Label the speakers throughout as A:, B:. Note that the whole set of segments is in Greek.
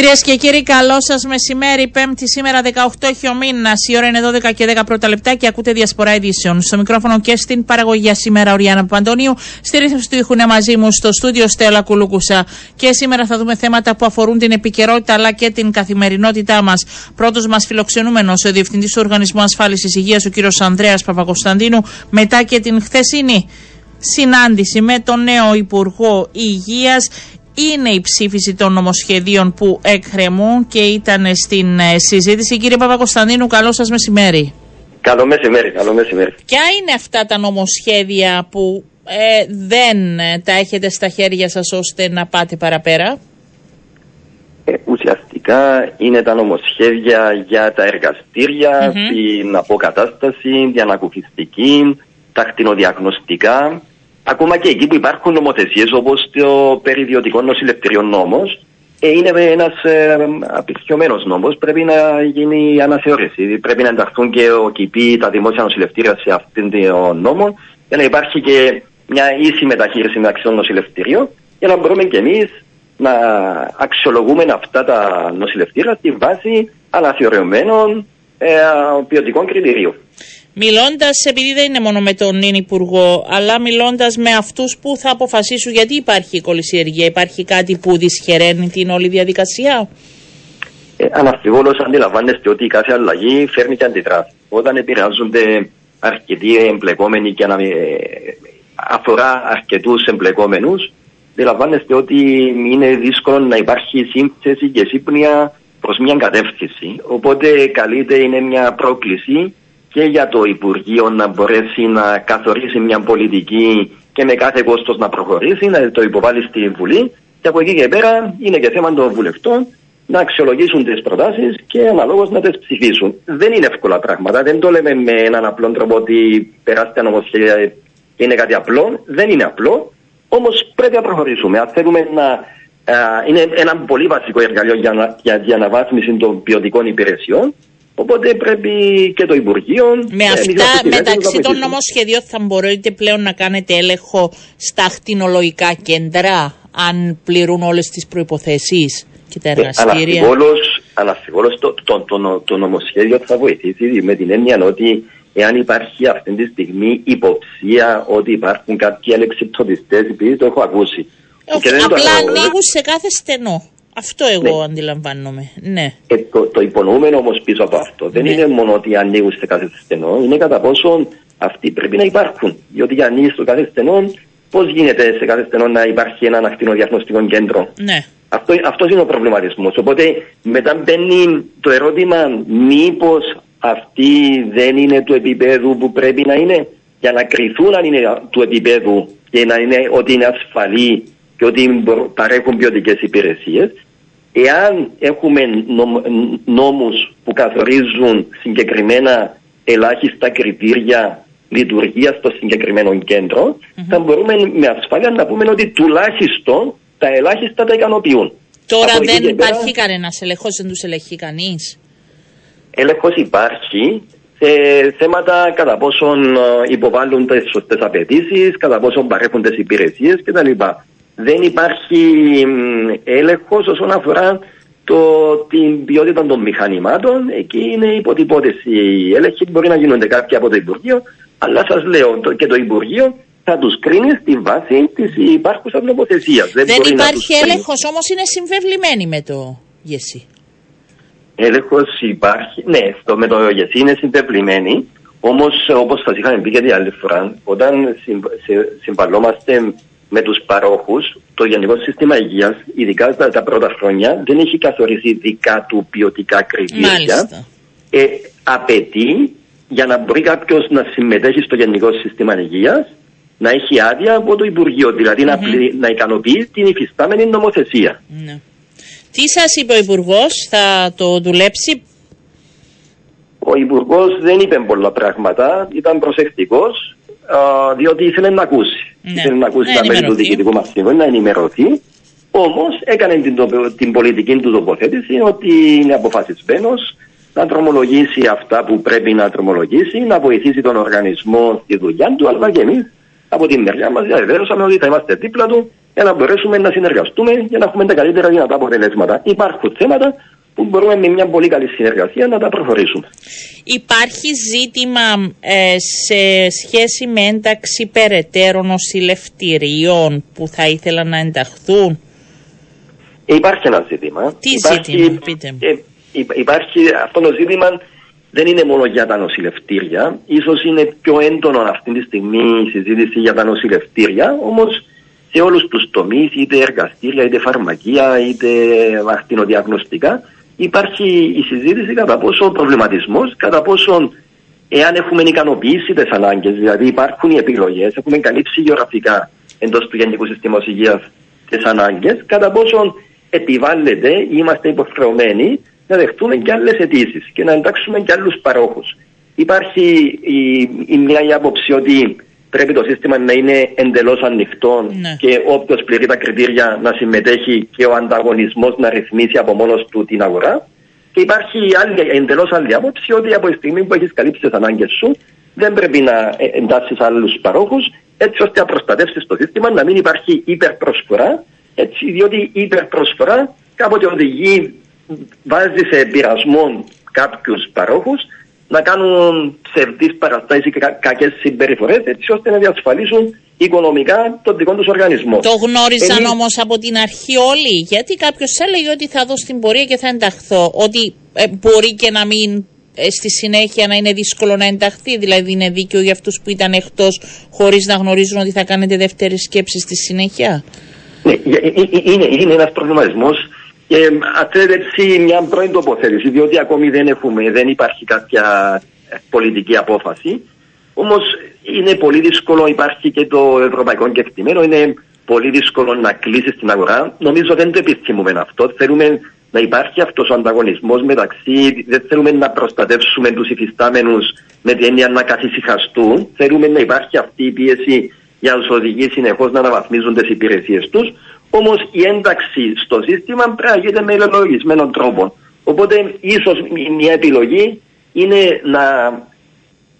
A: Κυρίες και κύριοι, καλό σας μεσημέρι. Πέμπτη σήμερα 18 έχει ο μήνας. Η ώρα είναι 12 και 10 πρώτα λεπτά και ακούτε διασπορά ειδήσεων. Στο μικρόφωνο και στην παραγωγή σήμερα ο Ριάννα Παντονίου. Στη ρύθμιση του ήχου μαζί μου στο στούντιο Στέλλα Κουλούκουσα. Και σήμερα θα δούμε θέματα που αφορούν την επικαιρότητα αλλά και την καθημερινότητά μας. Πρώτος μας φιλοξενούμενος, ο Διευθυντής του Οργανισμού Ασφάλισης Υγείας, ο κύριος Ανδρέας Παπακοσταντίνου, μετά και την χθεσινή συνάντηση με τον νέο Υπουργό Υγείας είναι η ψήφιση των νομοσχεδίων που εκκρεμούν και ήταν στην ε, συζήτηση. Κύριε Παπακοσταντίνου, καλό σας μεσημέρι.
B: Καλό μεσημέρι, καλό μεσημέρι.
A: Ποια είναι αυτά τα νομοσχέδια που ε, δεν ε, τα έχετε στα χέρια σας ώστε να πάτε παραπέρα;
B: Ε, ουσιαστικά είναι τα νομοσχέδια για τα εργαστήρια, την αποκατάσταση, την ανακουφιστική, τα κτηνοδιαγνωστικά, ακόμα και εκεί που υπάρχουν νομοθεσίες όπως το περιδιωτικό νοσηλευτήριο νόμος, ε, είναι ένας ε, απειχιωμένος νόμος. Πρέπει να γίνει αναθεώρηση. Πρέπει να ενταχθούν και ο ΚΙΠΗ, τα δημόσια νοσηλευτήρια σε αυτήν τον νόμο, για να υπάρχει και μια ίση μεταχείριση μεταξύ των νοσηλευτήριων, για να μπορούμε και εμείς να αξιολογούμε αυτά τα νοσηλευτήρια στη βάση αναθεωρημένων ε, ποιοτικών κριτηρίων.
A: Μιλώντας, επειδή δεν είναι μόνο με τον νυν Υπουργό, αλλά μιλώντας με αυτούς που θα αποφασίσουν, γιατί υπάρχει η κολυσιεργία, υπάρχει κάτι που δυσχεραίνει την όλη διαδικασία.
B: Ε, Αναφιβόλω αντιλαμβάνεστε ότι κάθε αλλαγή φέρνει και αντιδράσει. Όταν επηρεάζονται αρκετοί εμπλεκόμενοι και ανα... Ε, αφορά αρκετούς εμπλεκόμενους, αντιλαμβάνεστε ότι είναι δύσκολο να υπάρχει σύνθεση και σύμπνοια προς μια κατεύθυνση. Οπότε καλείται είναι μια πρόκληση και για το Υπουργείο να μπορέσει να καθορίσει μια πολιτική και με κάθε κόστος να προχωρήσει, να το υποβάλει στη Βουλή. Και από εκεί και πέρα είναι και θέμα των βουλευτών να αξιολογήσουν τις προτάσεις και αναλόγως να τις ψηφίσουν. Δεν είναι εύκολα πράγματα. Δεν το λέμε με έναν απλό τρόπο ότι περάστε νομοσχέδια και είναι κάτι απλό. Δεν είναι απλό. Όμως πρέπει να προχωρήσουμε. Αν θέλουμε να. είναι ένα πολύ βασικό εργαλείο για, για, για αναβάθμιση των ποιοτικών υπηρεσιών Οπότε πρέπει και το Υπουργείο.
A: Με αυτά, μεταξύ των νομοσχεδίων, θα μπορείτε πλέον να κάνετε έλεγχο στα χτινολογικά κέντρα, αν πληρούν όλες τις προποθέσει και τα ε, εργαστήρια;
B: Ε, Αναφιβόλω το, το, το, το, νομοσχέδιο θα βοηθήσει με την έννοια ότι εάν υπάρχει αυτή τη στιγμή υποψία ότι υπάρχουν κάποιοι αλεξιπτωτιστέ, επειδή το έχω ακούσει.
A: Όχι, απλά ανοίγουν σε κάθε στενό. Αυτό εγώ ναι. αντιλαμβάνομαι. Ναι.
B: Ε, το, το υπονοούμενο όμως πίσω από αυτό δεν ναι. είναι μόνο ότι ανοίγουν σε κάθε στενό, είναι κατά πόσο αυτοί πρέπει να υπάρχουν. Διότι για ανοίγεις στο κάθε στενό, πώς γίνεται σε κάθε στενό να υπάρχει ένα ακτινοδιαγνωστικό κέντρο;
A: Ναι.
B: Αυτό αυτός είναι ο προβληματισμός. Οπότε μετά μπαίνει το ερώτημα, μήπως αυτοί δεν είναι του επίπεδου που πρέπει να είναι, για να κρυθούν αν είναι του επίπεδου και να είναι ότι είναι ασφαλή και ότι παρέχουν ποιοτικές υπηρεσίες. Εάν έχουμε νόμους που καθορίζουν συγκεκριμένα ελάχιστα κριτήρια λειτουργίας στο συγκεκριμένο θα μπορούμε με ασφάλεια να πούμε ότι τουλάχιστον τα ελάχιστα τα ικανοποιούν.
A: Τώρα δεν υπάρχει πέρα... κανένας έλεγχο, δεν τους ελεγχεί κανείς.
B: Έλεγχο υπάρχει σε θέματα κατά πόσον ε, υποβάλλουν τις σωστές απαιτήσεις, κατά πόσον παρέχουν τις υπηρεσίες κτλ δεν υπάρχει έλεγχος όσον αφορά το, την ποιότητα των μηχανημάτων. Εκεί είναι υποτυπώτες οι έλεγχοι. Μπορεί να γίνονται κάποια από το Υπουργείο, αλλά σας λέω το, και το Υπουργείο θα τους κρίνει στη βάση της υπάρχουσας νομοθεσίας.
A: Δεν, δεν υπάρχει έλεγχος, όμως είναι συμβεβλημένη με το ΓΕΣΥ.
B: Έλεγχος υπάρχει, ναι, στο, με το ΓΕΣΥ είναι συμβεβλημένη. Όμως, όπως σας είχαμε πει και την άλλη φορά, όταν συμβαλόμαστε με τους παρόχους, το Γενικό Σύστημα Υγείας, ειδικά τα, τα πρώτα χρόνια, δεν έχει καθορίσει δικά του ποιοτικά κριτήρια. Ε, απαιτεί για να μπορεί κάποιος να συμμετέχει στο Γενικό Σύστημα Υγείας να έχει άδεια από το Υπουργείο, δηλαδή να, να ικανοποιεί την υφιστάμενη νομοθεσία.
A: Ναι. Τι σας είπε ο Υπουργός, θα το δουλέψει;
B: Ο Υπουργός δεν είπε πολλά πράγματα, ήταν προσεκτικός διότι ήθελε να ακούσει. Ναι. Ήθελε να ακούσει τα μέλη του Διοικητικού μα να ενημερωθεί. Όμως έκανε την, την πολιτική του τοποθέτηση ότι είναι αποφασισμένος να τρομολογήσει αυτά που πρέπει να τρομολογήσει, να βοηθήσει τον οργανισμό στη δουλειά του, αλλά και εμείς από τη μεριά μας διαβεβαίωσαμε ότι θα είμαστε δίπλα του για να μπορέσουμε να συνεργαστούμε για να έχουμε τα καλύτερα δυνατά αποτελέσματα. Υπάρχουν θέματα που μπορούμε με μια πολύ καλή συνεργασία να τα προχωρήσουμε.
A: Υπάρχει ζήτημα ε, σε σχέση με ένταξη περαιτέρω νοσηλευτηρίων που θα ήθελαν να ενταχθούν;
B: Υπάρχει ένα ζήτημα.
A: Τι
B: υπάρχει,
A: ζήτημα, πείτε μου.
B: Ε, υπάρχει αυτό το ζήτημα δεν είναι μόνο για τα νοσηλευτήρια. Ίσως είναι πιο έντονο αυτή τη στιγμή η συζήτηση για τα νοσηλευτήρια. Όμως σε όλους τους τομείς, είτε εργαστήρια, είτε φαρμακεία, είτε ακτινοδιαγνωστικά, υπάρχει η συζήτηση κατά πόσο ο προβληματισμός, κατά πόσο εάν έχουμε ικανοποιήσει τις ανάγκες, δηλαδή υπάρχουν οι επιλογές, έχουμε καλύψει γεωγραφικά εντός του Γενικού Συστήματος Υγείας τις ανάγκες, κατά πόσο επιβάλλεται ή είμαστε υποχρεωμένοι να δεχτούμε και άλλες αιτήσεις και να εντάξουμε και άλλους παρόχους. Υπάρχει η, η μια η άποψη ότι πρέπει το σύστημα να είναι εντελώς ανοιχτό
A: Ναι.
B: και όποιος πληρεί τα κριτήρια να συμμετέχει και ο ανταγωνισμός να ρυθμίσει από μόνος του την αγορά. Και υπάρχει άλλη, εντελώς άλλη άποψη ότι από τη στιγμή που έχεις καλύψει τις ανάγκες σου, δεν πρέπει να εντάσσει άλλους παρόχους, έτσι ώστε να προστατεύσεις το σύστημα, να μην υπάρχει υπερπροσφορά, έτσι, διότι η υπερπροσφορά κάποτε οδηγεί, βάζει σε πειρασμό κάποιους παρόχους να κάνουν ψευδεί παραστάσει και κα, κακέ συμπεριφορέ, έτσι ώστε να διασφαλίσουν οικονομικά τον δικό του οργανισμό.
A: Το γνώριζαν
B: Εμείς-
A: όμως από την αρχή όλοι, γιατί κάποιος έλεγε ότι θα δω στην πορεία και θα ενταχθώ, ότι ε, μπορεί και να μην ε, στη συνέχεια να είναι δύσκολο να ενταχθεί, δηλαδή είναι δίκαιο για αυτούς που ήταν εκτός χωρίς να γνωρίζουν ότι θα κάνετε δεύτερη σκέψη στη συνέχεια.
B: Ναι, ε, ε, ε, είναι, είναι ένας προβληματισμός και ε, αν θέλετε έτσι μια πρώην τοποθέτηση, διότι ακόμη δεν έχουμε, δεν υπάρχει κάποια ε, πολιτική απόφαση. Όμως είναι πολύ δύσκολο, υπάρχει και το ευρωπαϊκό κεκτημένο, είναι πολύ δύσκολο να κλείσει στην αγορά. Νομίζω δεν το επιθυμούμε αυτό. Θέλουμε να υπάρχει αυτός ο ανταγωνισμός μεταξύ, δεν θέλουμε να προστατεύσουμε τους υφιστάμενους με την έννοια να καθησυχαστούν. Θέλουμε να υπάρχει αυτή η πίεση για να τους οδηγεί συνεχώς να αναβαθμίζουν τις υπηρεσίες τους. Όμως η ένταξη στο σύστημα πρέπει να γίνεται με λογισμένο τρόπο. Οπότε ίσως μια επιλογή είναι να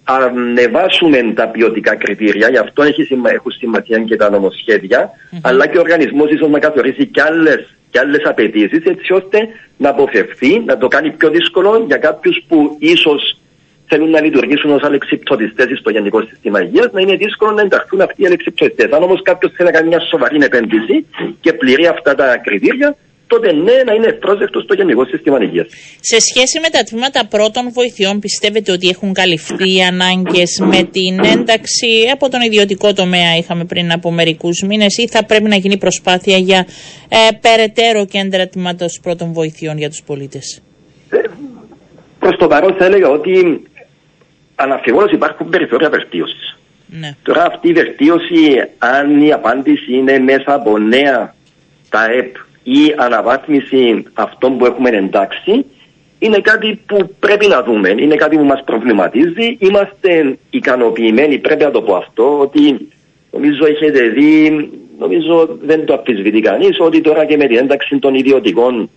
B: ανεβάσουμε τα ποιοτικά κριτήρια, γι' αυτό έχει σημα- έχουν σημασία και τα νομοσχεδια αλλά και ο οργανισμός ίσως να καθορίσει και άλλες και άλλες απαιτήσεις, έτσι ώστε να αποφευθεί, να το κάνει πιο δύσκολο για κάποιους που ίσως θέλουν να λειτουργήσουν ως αλεξιπτωτιστές στο Γενικό Σύστημα Υγείας, να είναι δύσκολο να ενταχθούν αυτοί οι αλεξιπτωτιστές. Αν όμως κάποιος θέλει να κάνει μια σοβαρή επένδυση και πληρεί αυτά τα κριτήρια, τότε ναι, να είναι ευπρόσδεκτο στο Γενικό Σύστημα Υγείας.
A: Σε σχέση με τα τμήματα πρώτων βοηθειών, πιστεύετε ότι έχουν καλυφθεί οι ανάγκες με την ένταξη από τον ιδιωτικό τομέα, είχαμε πριν από μερικούς μήνες, ή θα πρέπει να γίνει προσπάθεια για ε, περαιτέρω κέντρα τμήματος πρώτων βοηθειών για τους πολίτες;
B: Προς το παρόν θα έλεγα ότι αναφιβόλω υπάρχουν περιθώρια βελτίωσης.
A: Ναι.
B: Τώρα αυτή η βελτίωση, αν η απάντηση είναι μέσα από νέα τα ΕΠ ή αναβάθμιση αυτών που έχουμε εντάξει, είναι κάτι που πρέπει να δούμε, είναι κάτι που μας προβληματίζει. Είμαστε ικανοποιημένοι, πρέπει να το πω αυτό, ότι νομίζω έχετε δει, νομίζω δεν το αμφισβητεί κανείς, ότι τώρα και με την ένταξη των ιδιωτικών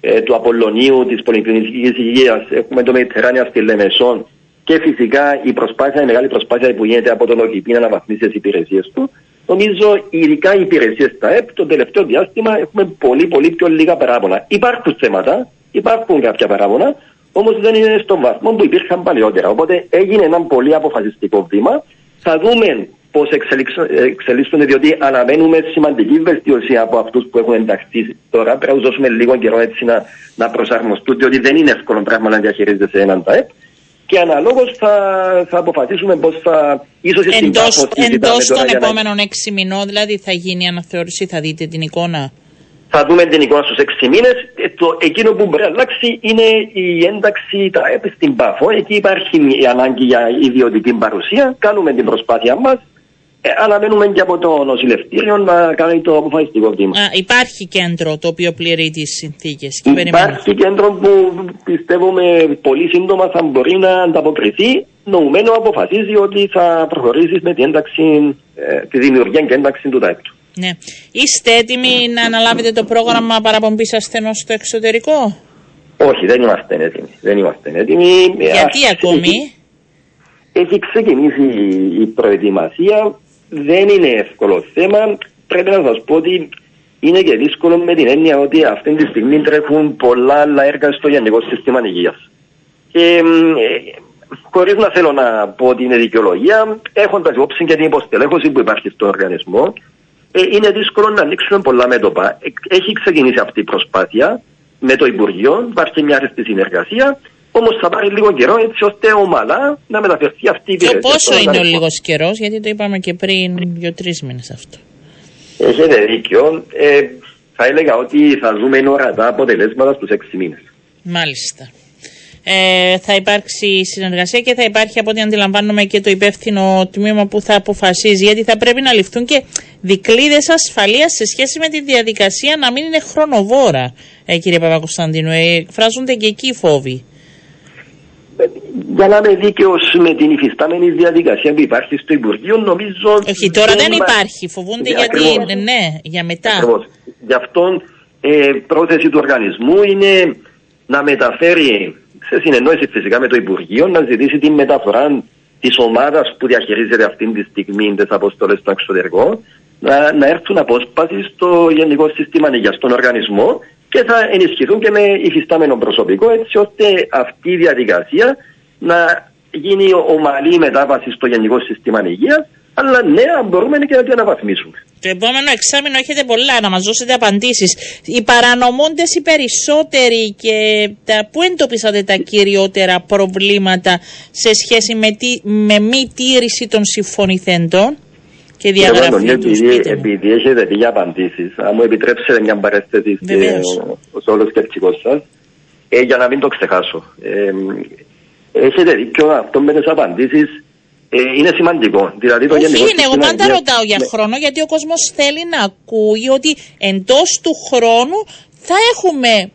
B: ε, του Απολλωνίου, της Πολυκλινικής Υγείας, έχουμε το Mediterranean στη Λεμεσόν και φυσικά η προσπάθεια, η μεγάλη προσπάθεια που γίνεται από τον ΟΚΙΠΗ να αναβαθμίσει τις υπηρεσίες του. Νομίζω ειδικά οι υπηρεσίες στα ΕΠ το τελευταίο διάστημα έχουμε πολύ πολύ πιο λίγα παράπονα. Υπάρχουν θέματα, υπάρχουν κάποια παράπονα, όμως δεν είναι στον βαθμό που υπήρχαν παλαιότερα. Οπότε έγινε ένα πολύ αποφασιστικό βήμα. Θα δούμε πώς εξελίσσονται, διότι αναμένουμε σημαντική βελτίωση από αυτούς που έχουν ενταχθεί τώρα. Πρέπει να τους δώσουμε λίγο καιρό έτσι να, να προσαρμοστούν, διότι δεν είναι εύκολο πράγμα να διαχειρίζεσαι έναν ΤΑΕΠ και αναλόγως θα, θα αποφασίσουμε πώς θα... Ίσως στην
A: Εντός,
B: Πάφο συζητάμε
A: εντός
B: τώρα
A: των
B: για να-
A: επόμενων έξι μηνών, δηλαδή θα γίνει η αναθεώρηση, θα δείτε την εικόνα;
B: Θα δούμε την εικόνα στους έξι μήνες. Ε, το, εκείνο που μπορεί να αλλάξει είναι η ένταξη τα ΕΠ στην ΠΑΦΟ. Εκεί υπάρχει η ανάγκη για ιδιωτική παρουσία. Κάνουμε την προσπάθεια μας. Ε, αναμένουμε και από το νοσηλευτήριο να κάνει το αποφασιστικό βήμα.
A: Α, υπάρχει κέντρο το οποίο πληρεί τις συνθήκες και περιμένουμε.
B: Υπάρχει κέντρο που πιστεύουμε πολύ σύντομα θα μπορεί να ανταποκριθεί. Νομουμένο αποφασίζει ότι θα προχωρήσει με την ένταξη, ε, τη δημιουργία και ένταξη του ΤΑΕΠ του.
A: Ναι. Είστε έτοιμοι να αναλάβετε το πρόγραμμα παραπομπής ασθενών στο εξωτερικό;
B: Όχι, δεν είμαστε έτοιμοι. Δεν είμαστε έτοιμοι.
A: Γιατί
B: Ας-
A: ακόμη;
B: Έχει ξεκινήσει η προετοιμασία. Δεν είναι εύκολο θέμα. πρέπει να σας πω ότι είναι και δύσκολο με την έννοια ότι αυτή τη στιγμή τρέχουν πολλά άλλα έργα στο Γενικό Σύστημα Υγείας. Και ε, χωρίς να θέλω να πω ότι είναι δικαιολογία, έχοντας υπόψη και την υποστελέχωση που υπάρχει στον οργανισμό, ε, είναι δύσκολο να ανοίξουμε πολλά μέτωπα. Ε, έχει ξεκινήσει αυτή η προσπάθεια με το Υπουργείο, υπάρχει μια αριστερή συνεργασία, Όμως θα πάρει λίγο καιρό έτσι ώστε ομαλά να μεταφερθεί αυτή η υπηρεσία.
A: Και πόσο είναι ο λίγος καιρός, γιατί το είπαμε και πριν δύο-τρεις μήνες αυτό.
B: Έχετε δίκιο. Ε, θα έλεγα ότι θα δούμε ορατά αποτελέσματα στους έξι μήνες.
A: Μάλιστα. Ε, θα υπάρξει συνεργασία και θα υπάρχει από ό,τι αντιλαμβάνομαι και το υπεύθυνο τμήμα που θα αποφασίζει γιατί θα πρέπει να ληφθούν και δικλείδες ασφαλείας σε σχέση με τη διαδικασία να μην είναι χρονοβόρα ε, κύριε Παπακοσταντίνου. Ε, εκφράζονται και εκεί οι φόβοι
B: για να είμαι δίκαιος με την υφιστάμενη διαδικασία που υπάρχει στο Υπουργείο, νομίζω.
A: Όχι, τώρα δεν, υπάρχει. Φοβούνται γιατί. Ναι, ναι, για μετά.
B: Ακριβώς. Γι' αυτό ε, πρόθεση του οργανισμού είναι να μεταφέρει σε συνεννόηση φυσικά με το Υπουργείο να ζητήσει την μεταφορά της ομάδας που διαχειρίζεται αυτή τη στιγμή τις αποστολές στο εξωτερικό να, να έρθουν απόσπαση στο Γενικό Σύστημα Υγείας, στον οργανισμό και θα ενισχυθούν και με υφιστάμενο προσωπικό έτσι ώστε αυτή η διαδικασία να γίνει ομαλή μετάβαση στο Γενικό Σύστημα Υγείας, αλλά ναι, μπορούμε και να την αναβαθμίσουμε.
A: Το επόμενο εξάμεινο έχετε πολλά να μας δώσετε απαντήσεις. Οι παρανομούντες οι περισσότεροι και τα, πού εντοπίσατε τα κυριότερα προβλήματα σε σχέση με, με μη τήρηση των συμφωνηθέντων; Και διαγραφή
B: επειδή, επειδή έχετε δει απαντήσεις, αν μου επιτρέψετε μια παρέσταση σε όλο σκεπτικό σας, ε, για να μην το ξεχάσω. Ε, έχετε δίκιο αυτό με τις απαντήσεις ε, είναι σημαντικό.
A: Δηλαδή το Όχι είναι, εγώ πάντα ρωτάω για χρόνο γιατί ο κόσμος θέλει να ακούει ότι εντός του χρόνου θα έχουμε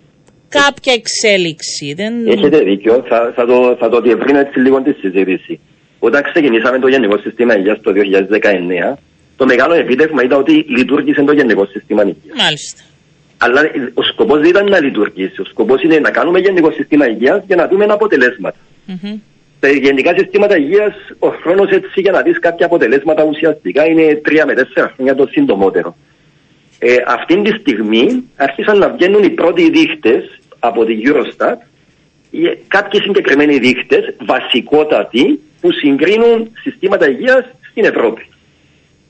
A: κάποια εξέλιξη. Δεν...
B: Έχετε δίκιο, θα, θα, το, θα το διευρύνω έτσι λίγο τη συζήτηση. Όταν ξεκινήσαμε το Γενικό Σύστημα Υγείας το 2019, το μεγάλο επίτευγμα ήταν ότι λειτουργήσε το Γενικό Σύστημα Υγείας.
A: Μάλιστα.
B: Αλλά ο σκοπός δεν ήταν να λειτουργήσει. Ο σκοπός είναι να κάνουμε Γενικό Σύστημα Υγείας για να δούμε αποτελέσματα. Mm-hmm. Τα γενικά συστήματα υγείας, ο χρόνος έτσι για να δεις κάποια αποτελέσματα ουσιαστικά είναι τρία με τέσσερα χρόνια το συντομότερο. Ε, αυτή τη στιγμή άρχισαν να βγαίνουν οι πρώτοι δείχτες από την Eurostat, ε, κάποιοι συγκεκριμένοι δείχτες, βασικότατοι, που συγκρίνουν συστήματα υγείας στην Ευρώπη.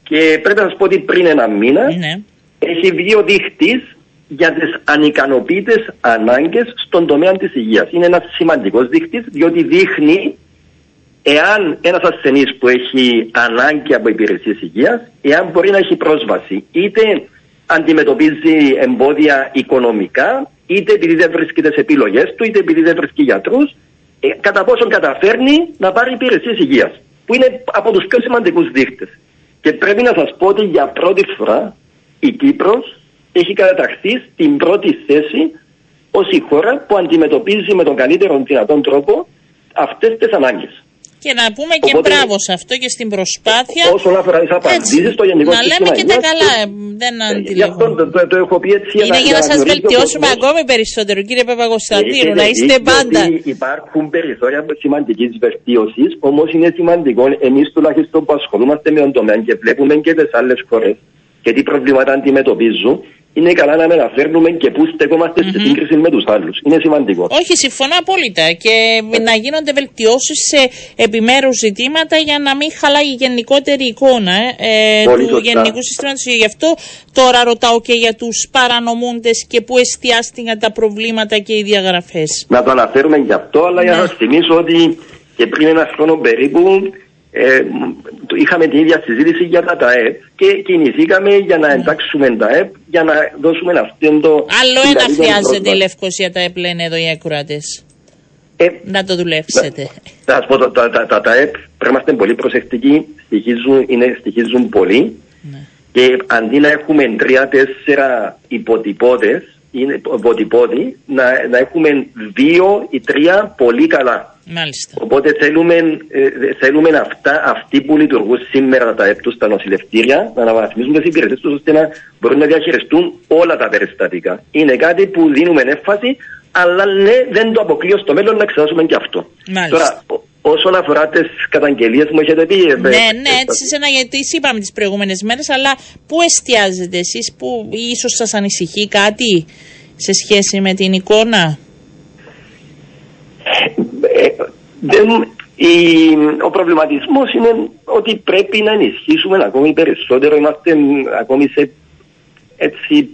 B: Και πρέπει να σας πω ότι πριν ένα μήνα ναι. έχει βγει ο δείχτη για τις ανικανοποιητές ανάγκες στον τομέα της υγείας. Είναι ένας σημαντικός δείκτη, διότι δείχνει εάν ένας ασθενής που έχει ανάγκη από υπηρεσίες υγείας, εάν μπορεί να έχει πρόσβαση, είτε αντιμετωπίζει εμπόδια οικονομικά, είτε επειδή δεν βρίσκεται σε επιλογές του, είτε επειδή δεν βρίσκει γιατρούς, ε, κατά πόσον καταφέρνει να πάρει υπηρεσίες υγείας. Που είναι από τους πιο σημαντικούς δείκτες. Και πρέπει να σας πω ότι για πρώτη φορά η Κύπρος έχει καταταχθεί στην πρώτη θέση ως η χώρα που αντιμετωπίζει με τον καλύτερο δυνατόν τρόπο αυτές τις ανάγκες.
A: Και να πούμε και Οπότε, μπράβο σε αυτό και στην προσπάθεια.
B: Όσον αφορά τι απαντήσεις στο γενικό
A: Να λέμε και τα καλά. Ε, δεν
B: αντιλέγω. αυτό το, το, το, έχω πει έτσι.
A: Είναι για να, να σα βελτιώσουμε ακόμη περισσότερο, κύριε Παπαγοσταντίνου, να είστε πάντα.
B: Υπάρχουν περιθώρια σημαντικής βελτίωσης, όμως είναι σημαντικό εμείς τουλάχιστον που ασχολούμαστε με τον τομέα και βλέπουμε και τις άλλες χώρες και τι προβλήματα αντιμετωπίζουν είναι καλά να μεταφέρνουμε και πού στεκόμαστε mm-hmm. σε σύγκριση με τους άλλους. Είναι σημαντικό.
A: Όχι, συμφωνώ απόλυτα. Και να γίνονται βελτιώσεις σε επιμέρους ζητήματα για να μην χαλάει η γενικότερη εικόνα ε, του σωστά. Γενικού Συστήματος. Γι' αυτό τώρα ρωτάω και για τους παρανομούντες και πού εστιάστηκαν τα προβλήματα και οι διαγραφές.
B: Να το αναφέρουμε γι' αυτό, αλλά ναι. για να θυμίσω ότι και πριν ένα χρόνο περίπου ε, είχαμε την ίδια συζήτηση για τα ΤΑΕΠ και κινηθήκαμε για να εντάξουμε τα ΕΠ για να δώσουμε αυτό το.
A: Άλλο ένα χρειάζεται η Λευκοσία ΤΑΕΠ, λένε εδώ οι ακροάτε. Ε, να το δουλέψετε.
B: Θα σας πω, τα, τα, τα, τα, ΕΠ πρέπει να είμαστε πολύ προσεκτικοί, στοιχίζουν, είναι, στοιχίζουν πολύ. Ναι. Και αντί να έχουμε τρία-τέσσερα υποτυπώτες, είναι υποτυπώδη, να, να έχουμε δύο ή τρία πολύ καλά.
A: Μάλιστα.
B: Οπότε θέλουμε, ε, θέλουμε αυτά, αυτοί που λειτουργούν σήμερα τα ΕΠΤΟ στα νοσηλευτήρια να αναβαθμίσουν τις υπηρεσίες τους ώστε να μπορούν να διαχειριστούν όλα τα περιστατικά. Είναι κάτι που δίνουμε έμφαση, αλλά ναι, δεν το αποκλείω στο μέλλον να εξετάσουμε και αυτό.
A: Μάλιστα.
B: Τώρα, όσον αφορά τις καταγγελίες μου, έχετε πει.
A: Ναι, ναι, έτσι σε ένα γιατί είπαμε τις προηγούμενες μέρες, αλλά πού εστιάζετε εσείς, που ίσως σας ανησυχεί κάτι σε σχέση με την εικόνα;
B: Ε, δεν, η, ο προβληματισμός είναι ότι πρέπει να ενισχύσουμε ακόμη περισσότερο. Είμαστε ακόμη σε έτσι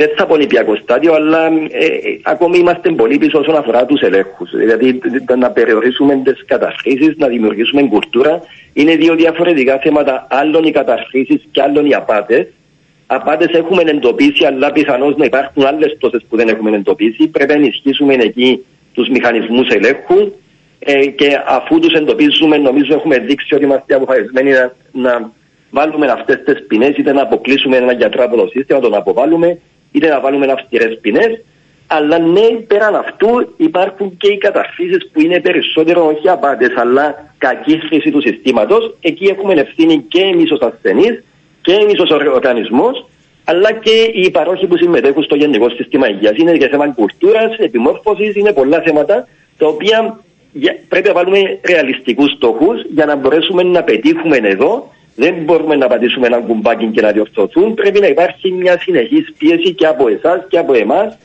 B: δεν θα πω νηπιακό στάδιο, αλλά ε, ε, ακόμη είμαστε πολύ πίσω όσον αφορά τους ελέγχους. Δηλαδή, να περιορίσουμε τις καταχρήσει, να δημιουργήσουμε κουλτούρα, είναι δύο διαφορετικά θέματα. Άλλων οι καταχρήσει και άλλων οι απάτες. Απάτες έχουμε εντοπίσει, αλλά πιθανώς να υπάρχουν άλλες τόσες που δεν έχουμε εντοπίσει. Πρέπει να ενισχύσουμε εκεί τους μηχανισμούς ελέγχου ε, και αφού τους εντοπίζουμε, νομίζω έχουμε δείξει ότι είμαστε αποφασισμένοι να, να βάλουμε αυτές τις ποινές, είτε να αποκλείσουμε έναν γιατρό από το σύστημα, να τον αποβάλουμε, είτε να βάλουμε αυστηρές ποινές. Αλλά ναι, πέραν αυτού υπάρχουν και οι καταρχήσεις που είναι περισσότερο όχι απάτε, αλλά κακή χρήση του συστήματος. Εκεί έχουμε ευθύνη και εμείς ως ασθενείς και εμείς ως οργανισμός, αλλά και οι παρόχοι που συμμετέχουν στο γενικό σύστημα υγείας. Είναι και θέμα κουλτούρας, επιμόρφωσης, είναι πολλά θέματα τα οποία πρέπει να βάλουμε ρεαλιστικούς στόχους για να μπορέσουμε να πετύχουμε εδώ δεν μπορούμε να πατήσουμε ένα κουμπάκι και να διορθωθούν. Πρέπει να υπάρχει μια συνεχής πίεση και από εσάς και από εμάς.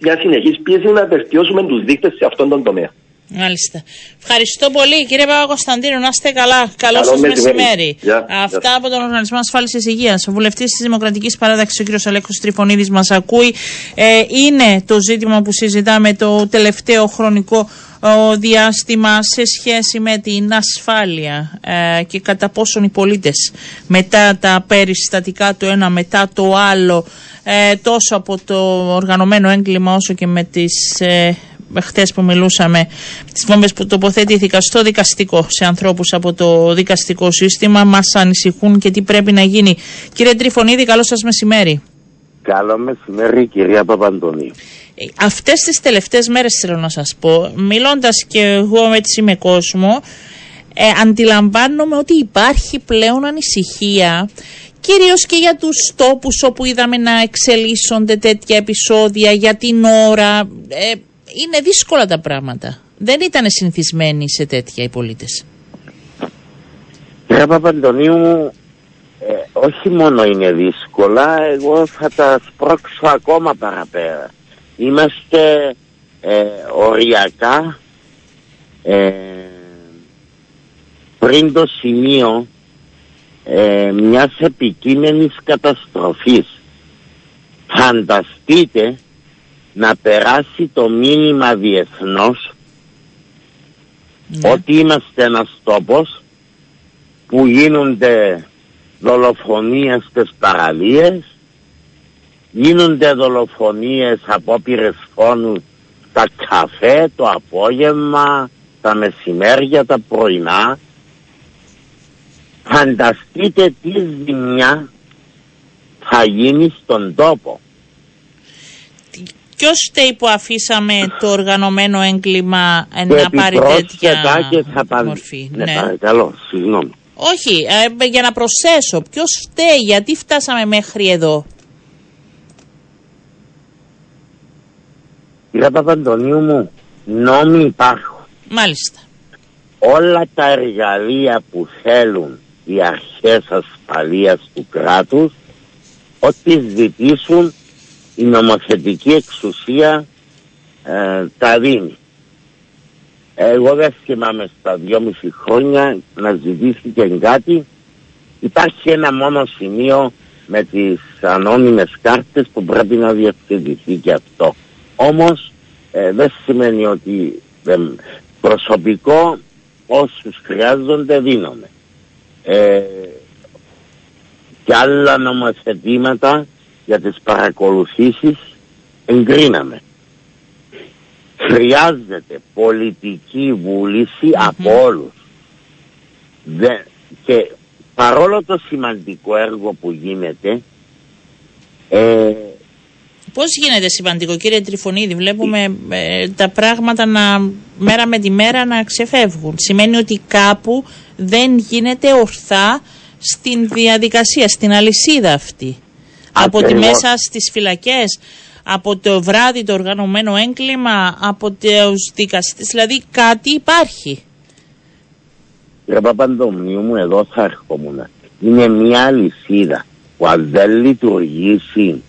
B: Μια συνεχής πίεση να βελτιώσουμε τους δείκτες σε αυτόν τον τομέα.
A: Μάλιστα. Ευχαριστώ πολύ κύριε Παπα-Κωνσταντίνο. Να είστε καλά. Καλό σα μεσημέρι. Αυτά από τον Οργανισμό Ασφάλισης Υγείας. Ο βουλευτής της Δημοκρατικής Παράταξη, ο κύριος Αλέκος Τριφωνίδη, μας ακούει. Ε, είναι το ζήτημα που συζητάμε το τελευταίο χρονικό διάστημα σε σχέση με την ασφάλεια ε, και κατά πόσον οι πολίτες μετά τα περιστατικά το ένα μετά το άλλο ε, τόσο από το οργανωμένο έγκλημα όσο και με τις ε, χθες που μιλούσαμε, τις βόμβες που τοποθετήθηκαν στο δικαστικό σε ανθρώπους από το δικαστικό σύστημα μας ανησυχούν και τι πρέπει να γίνει. Κύριε Τριφωνίδη, καλό σας μεσημέρι.
C: Καλό μεσημέρι κυρία Παπαντονίου.
A: Ε, αυτές τις τελευταίες μέρες θέλω να σας πω, μιλώντας και εγώ έτσι με κόσμο, ε, αντιλαμβάνομαι ότι υπάρχει πλέον ανησυχία κυρίως και για τους τόπους όπου είδαμε να εξελίσσονται τέτοια επεισόδια για την ώρα. Ε, είναι δύσκολα τα πράγματα. Δεν ήταν συνηθισμένοι σε τέτοια οι πολίτες.
C: Κύριε Παπαντονίου, ε, όχι μόνο είναι δύσκολα, εγώ θα τα σπρώξω ακόμα παραπέρα. Είμαστε ε, οριακά ε, πριν το σημείο ε, μιας επικείμενης καταστροφής. Φανταστείτε να περάσει το μήνυμα διεθνώς ναι. ότι είμαστε ένας τόπος που γίνονται δολοφονίες στις παραλίες, γίνονται δολοφονίες απόπειρες φόνου τα καφέ, το απόγευμα, τα μεσημέρια, τα πρωινά. Φανταστείτε τι ζημιά θα γίνει στον τόπο.
A: Ποιος φταίει που αφήσαμε το οργανωμένο έγκλημα να πάρει τέτοια μορφή;
C: Ναι, ναι. παρακαλώ, συγγνώμη.
A: Όχι, ε, για να προσθέσω, ποιος φταίει, γιατί φτάσαμε μέχρι εδώ;
C: Κύριε Παπαντονίου μου, νόμοι υπάρχουν.
A: Μάλιστα.
C: Όλα τα εργαλεία που θέλουν οι αρχές ασφαλείας του κράτους, ό,τι ζητήσουν η νομοθετική εξουσία ε, τα δίνει. Εγώ δεν θυμάμαι στα δυόμιση χρόνια να ζητήθηκε κάτι. Υπάρχει ένα μόνο σημείο με τις ανώνυμες κάρτες που πρέπει να διευθυνθεί και αυτό. Όμως ε, δεν σημαίνει ότι προσωπικό όσους χρειάζονται δίνομαι. Ε, και άλλα νομοθετήματα για τις παρακολουθήσεις εγκρίναμε χρειάζεται πολιτική από όλους. και παρόλο το σημαντικό έργο που γίνεται...
A: Ε, Πώς γίνεται σημαντικό κύριε Τριφωνίδη, βλέπουμε ε, τα πράγματα να, μέρα με τη μέρα να ξεφεύγουν. Σημαίνει ότι κάπου δεν γίνεται ορθά στην διαδικασία, στην αλυσίδα αυτή. Από τη μέσα στις φυλακές, από το βράδυ το οργανωμένο έγκλημα, από τους δικαστές, δηλαδή κάτι υπάρχει.
C: κύριε Παπαντομνίου μου, εδώ θα ερχόμουν. Είναι μια αλυσίδα που αν δεν λειτουργήσει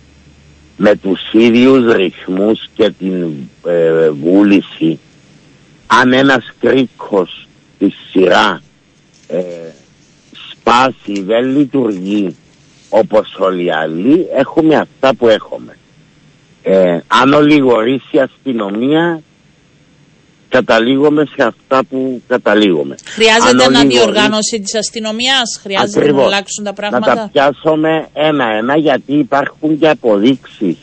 C: με τους ίδιους ρυθμούς και την ε, βούληση αν ένας κρίκος τη σειρά ε, σπάσει, δεν λειτουργεί όπως όλοι οι άλλοι, έχουμε αυτά που έχουμε. Ε, αν ολιγορήσει η αστυνομία, καταλήγουμε σε αυτά που καταλήγουμε.
A: Χρειάζεται να διοργάνωση της αστυνομίας, χρειάζεται Ακριβώς. να αλλάξουν τα πράγματα.
C: Να τα πιάσουμε ένα-ένα γιατί υπάρχουν και αποδείξεις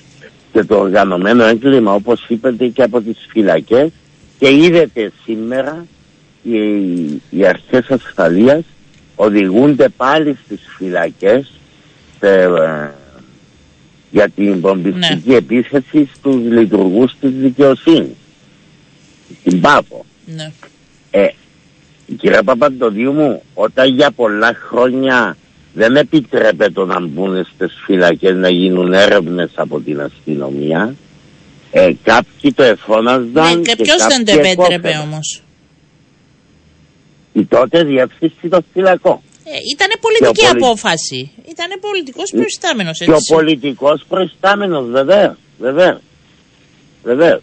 C: και το οργανωμένο έγκλημα όπως είπατε και από τις φυλακές και είδατε σήμερα οι, οι αρχές ασφαλείας οδηγούνται πάλι στις φυλακές ε, για την πομπιστική ναι. επίθεση στους λειτουργούς της δικαιοσύνης. Στην Πάφο.
A: Ναι.
C: Ε, κύριε Παπαντοδίου μου, όταν για πολλά χρόνια δεν επιτρέπεται να μπουν στις φυλακές να γίνουν έρευνες από την αστυνομία, ε, κάποιοι το εφώναζαν.
A: Ναι, και, και ποιος δεν το επέτρεπε όμως;
C: Η τότε διεύθυνση το φυλακό.
A: Ε, ήταν πολιτική απόφαση. Ήταν πολιτικός προϊστάμενος.
C: Και ο πολιτικός προϊστάμενος, βεβαίως. Βεβαίως. Βεβαίως.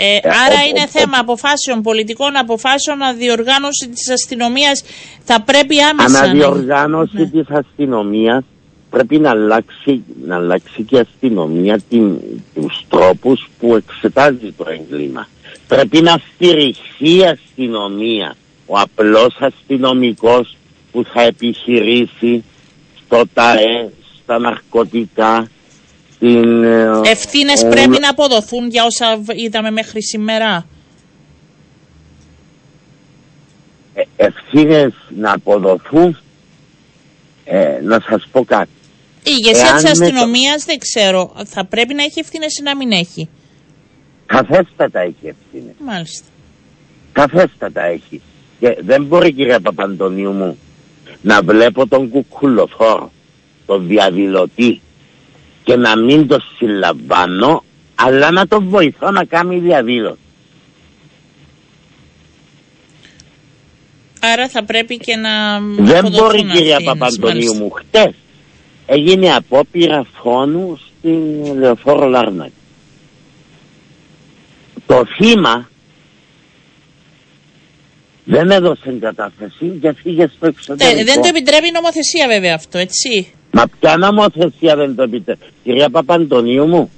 A: Ε, ε, άρα είναι θέμα αποφάσεων, πολιτικών αποφάσεων, αδιοργάνωση της αστυνομίας θα πρέπει άμεσα.
C: Αναδιοργάνωση ναι. της αστυνομίας πρέπει να αλλάξει, να αλλάξει και η αστυνομία την, τους τρόπους που εξετάζει το έγκλημα. Πρέπει να στηριχθεί η αστυνομία, ο απλός αστυνομικός που θα επιχειρήσει στο ΤΑΕ, στα ναρκωτικά, στην...
A: Ε, Ευθύνες πρέπει να αποδοθούν για όσα είδαμε μέχρι σήμερα;
C: Ε, ευθύνες να αποδοθούν, ε, να σας πω κάτι.
A: Η ηγεσία της αστυνομίας δεν ξέρω. Θα πρέπει να έχει ευθύνες ή να μην έχει;
C: Καθέστατα έχει ευθύνες.
A: Μάλιστα.
C: Καθέστατα έχει. Και δεν μπορεί κύριε Παπαντονίου μου να βλέπω τον κουκουλοφόρο, τον διαδηλωτή και να μην το συλλαμβάνω αλλά να τον βοηθώ να κάνει διαδήλωση.
A: Άρα θα πρέπει και να.
C: Δεν μπορεί κυρία Παπαντονίου μου χτες έγινε απόπειρα φόνου στην Λεωφόρο Λάρνακ. Το θύμα δεν έδωσε κατάθεση και φύγε στο εξωτερικό.
A: Ε, δεν το επιτρέπει η νομοθεσία βέβαια αυτό, έτσι.
C: Μα ποια νομοθεσία δεν το επιτρέπει. Κυρία Παπαντονίου μου,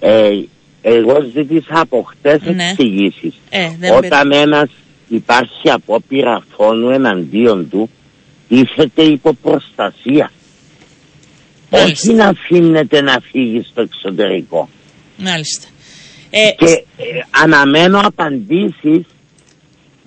C: ε, εγώ ζήτησα από χτες ναι. εξηγήσεις.
A: Ε,
C: Όταν ένας υπάρχει απόπειρα φόνου εναντίον του, τίθεται υπό προστασία. Όχι να αφήνεται να φύγει στο εξωτερικό.
A: Μάλιστα.
C: Ε, και ε, αναμένω απαντήσεις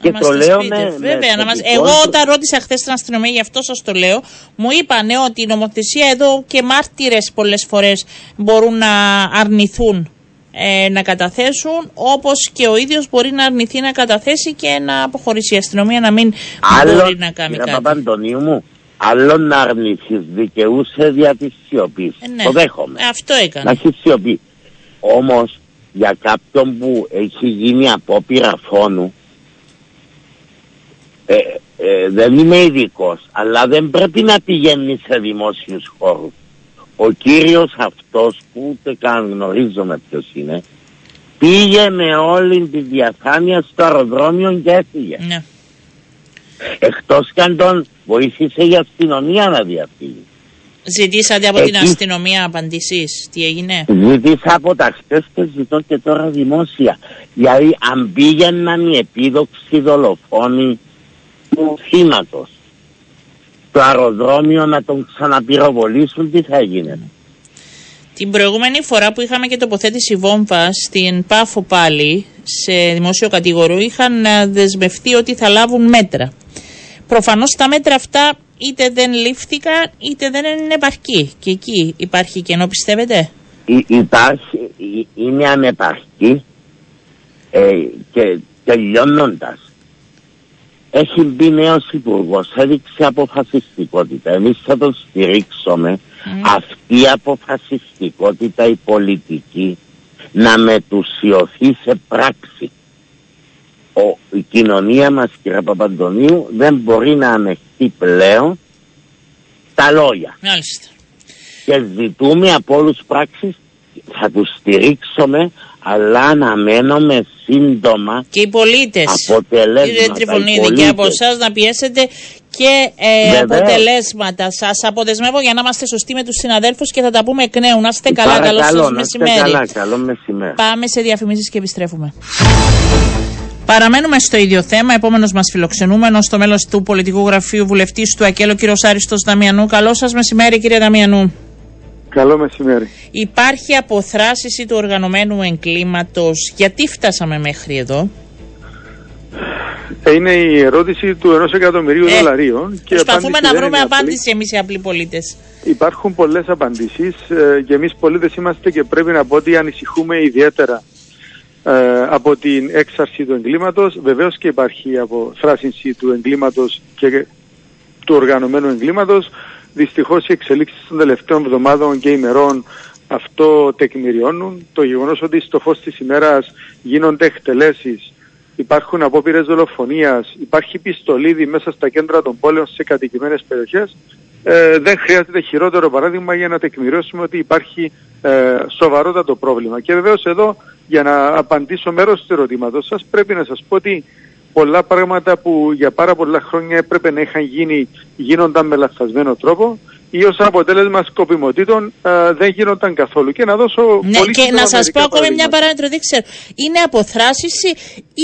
C: και το λέω με,
A: Βέβαια, να μας... Εγώ όταν ρώτησα χθες την αστυνομία, γι' αυτό σας το λέω, μου είπαν ότι η νομοθεσία εδώ και μάρτυρες πολλές φορές μπορούν να αρνηθούν ε, να καταθέσουν, όπως και ο ίδιος μπορεί να αρνηθεί να καταθέσει και να αποχωρήσει η αστυνομία να μην Άλλο, μπορεί να κάνει κάτι.
C: Παπαντονίου μου, Άλλο να αρνηθείς δικαιούσε δια της σιωπής. Ε, ναι. Το δέχομαι.
A: Ε, αυτό έκανε.
C: Να έχεις σιωπή. Όμως για κάποιον που έχει γίνει απόπειρα φόνου, ε, ε, δεν είμαι ειδικός, αλλά δεν πρέπει να πηγαίνει σε δημόσιους χώρους. Ο κύριος αυτός που ούτε καν γνωρίζομαι ποιος είναι, πήγε με όλη τη διαφάνεια στο αεροδρόμιο και έφυγε.
A: Ναι.
C: Εκτός και αν τον βοήθησε η αστυνομία να διαφύγει.
A: Ζητήσατε από την αστυνομία απαντήσεις, τι έγινε;
C: Ζητήσα από τα χτες και ζητώ και τώρα δημόσια. Δηλαδή αν πήγαιναν οι επίδοξοι δολοφόνοι του θύματος στο αεροδρόμιο να τον ξαναπυροβολήσουν, τι θα έγινε.
A: Την προηγούμενη φορά που είχαμε και τοποθέτηση βόμβα στην Πάφο πάλι, σε δημόσιο κατηγορού, είχαν ε, δεσμευτεί ότι θα λάβουν μέτρα. Προφανώς τα μέτρα αυτά είτε δεν λήφθηκαν είτε δεν είναι επαρκή. Και εκεί υπάρχει κενό πιστεύετε;
C: υπάρχει, είναι ανεπαρκή ε, και τελειώνοντας. Έχει μπει νέος υπουργός, έδειξε αποφασιστικότητα. Εμείς θα τον στηρίξουμε. Αυτή η αποφασιστικότητα η πολιτική να μετουσιωθεί σε πράξη. ο, η κοινωνία μας κύριε Παπαντονίου δεν μπορεί να ανεχτεί πλέον τα λόγια.
A: Μάλιστα.
C: Και ζητούμε από όλους πράξεις θα τους στηρίξουμε αλλά αναμένουμε σύντομα
A: Και οι πολίτες,
C: αποτελέσματα.
A: κύριε
C: Οι
A: Τριφωνίδη, και από
C: πολίτες.
A: εσάς να πιέσετε και ε,
C: Βεβαίως.
A: αποτελέσματα. Σας αποδεσμεύω για να είμαστε σωστοί με τους συναδέλφους και θα τα πούμε εκ νέου. Να είστε καλά. Καλό
C: Παρακαλώ,
A: σας
C: να είστε
A: μεσημέρι.
C: καλά. Καλό μεσημέρι.
A: Πάμε σε διαφημίσεις και επιστρέφουμε. Παραμένουμε στο ίδιο θέμα. Επόμενος μας φιλοξενούμενος, στο μέλος του πολιτικού γραφείου βουλευτής του ΑΚΕΛ, κύριος Άριστος Δαμιανού. Καλό σας μεσημέρι, κύριε Δαμιανού.
D: Καλό μεσημέρι.
A: Υπάρχει αποθράσιση του οργανωμένου εγκλήματος. Γιατί φτάσαμε μέχρι εδώ;
D: Ε, Είναι η ερώτηση του ενός εκατομμυρίου
A: Ε,
D: δολαρίων. Και η
A: Προσπαθούμε
D: απάντηση
A: να
D: δεν
A: βρούμε
D: είναι απλή.
A: απάντηση εμείς οι απλοί πολίτες.
D: Υπάρχουν πολλές απαντήσεις ε, και εμείς πολίτες είμαστε και πρέπει να πω ότι ανησυχούμε ιδιαίτερα ε, από την έξαρση του εγκλήματος. Βεβαίως και υπάρχει αποθράσινση του εγκλήματος και του οργανωμένου εγκλήματος. Δυστυχώς οι εξελίξεις των τελευταίων εβδομάδων και ημερών αυτό τεκμηριώνουν. Το γεγονός ότι στο φως της ημέρας γίνονται εκτελέσεις, υπάρχουν απόπειρες δολοφονίας, υπάρχει πιστολίδι μέσα στα κέντρα των πόλεων σε κατοικημένες περιοχές, ε, δεν χρειάζεται χειρότερο παράδειγμα για να τεκμηριώσουμε ότι υπάρχει ε, σοβαρότατο πρόβλημα. Και βεβαίως εδώ, για να απαντήσω μέρος του ερωτήματος σας, πρέπει να σας πω ότι πολλά πράγματα που για πάρα πολλά χρόνια έπρεπε να είχαν γίνει γίνονταν με λαθασμένο τρόπο ή ως αποτέλεσμα σκοπιμοτήτων ε, δεν γίνονταν καθόλου. Και να δώσω
A: Ναι,
D: πολύ
A: και
D: σύντομα
A: να σας πω
D: μερικά
A: ακόμη μια
D: παραδείγματα.
A: παράμετρο, δεν ξέρω. Είναι αποθράσιση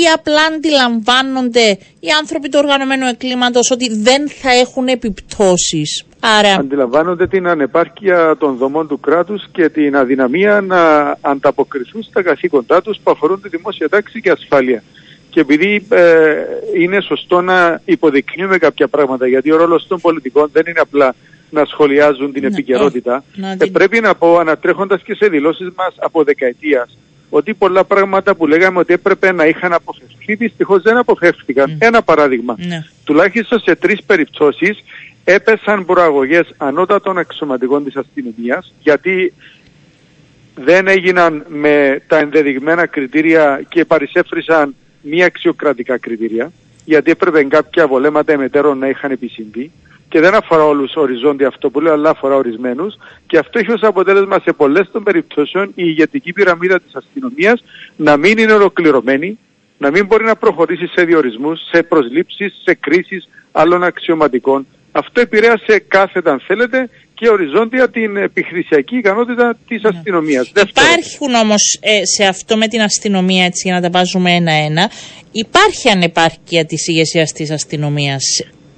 A: ή απλά αντιλαμβάνονται οι άνθρωποι του οργανωμένου εγκλήματος ότι δεν θα έχουν επιπτώσεις. Άρα,
D: Αντιλαμβάνονται την ανεπάρκεια των δομών του κράτους και την αδυναμία να ανταποκριθούν στα καθήκοντά τους που αφορούν τη δημόσια τάξη και ασφάλεια. Και επειδή ε, είναι σωστό να υποδεικνύουμε κάποια πράγματα, γιατί ο ρόλος των πολιτικών δεν είναι απλά να σχολιάζουν την
A: Ναι,
D: επικαιρότητα,
A: όχι, να
D: ε,
A: την-
D: πρέπει να πω, ανατρέχοντας και σε δηλώσεις μας από δεκαετίας, ότι πολλά πράγματα που λέγαμε ότι έπρεπε να είχαν αποφευθεί, δυστυχώς δεν αποφεύθηκαν. Ένα παράδειγμα
A: ναι.
D: τουλάχιστον σε τρεις περιπτώσεις έπεσαν προαγωγές ανώτατων αξιωματικών της αστυνομίας γιατί δεν έγιναν με τα ενδεδειγμένα κριτήρια και παρισέφρισαν μη αξιοκρατικά κριτήρια γιατί έπρεπε κάποια βολέματα εμετέρων να είχαν επισυμβεί και δεν αφορά όλους οριζόντια αυτό που λέω αλλά αφορά ορισμένους και αυτό έχει ως αποτέλεσμα σε πολλές των περιπτώσεων η ηγετική πυραμίδα της αστυνομίας να μην είναι ολοκληρωμένη να μην μπορεί να προχωρήσει σε διορισμούς, σε προσλήψεις, σε κρίσεις άλλων αξιωματικών. Αυτό επηρέασε κάθετα, αν θέλετε, και οριζόντια την επιχειρησιακή ικανότητα της αστυνομίας. Δεύτερον,
A: Υπάρχουν όμως ε, σε αυτό με την αστυνομία, έτσι για να τα βάζουμε ένα-ένα, υπάρχει ανεπάρκεια της ηγεσίας της αστυνομίας.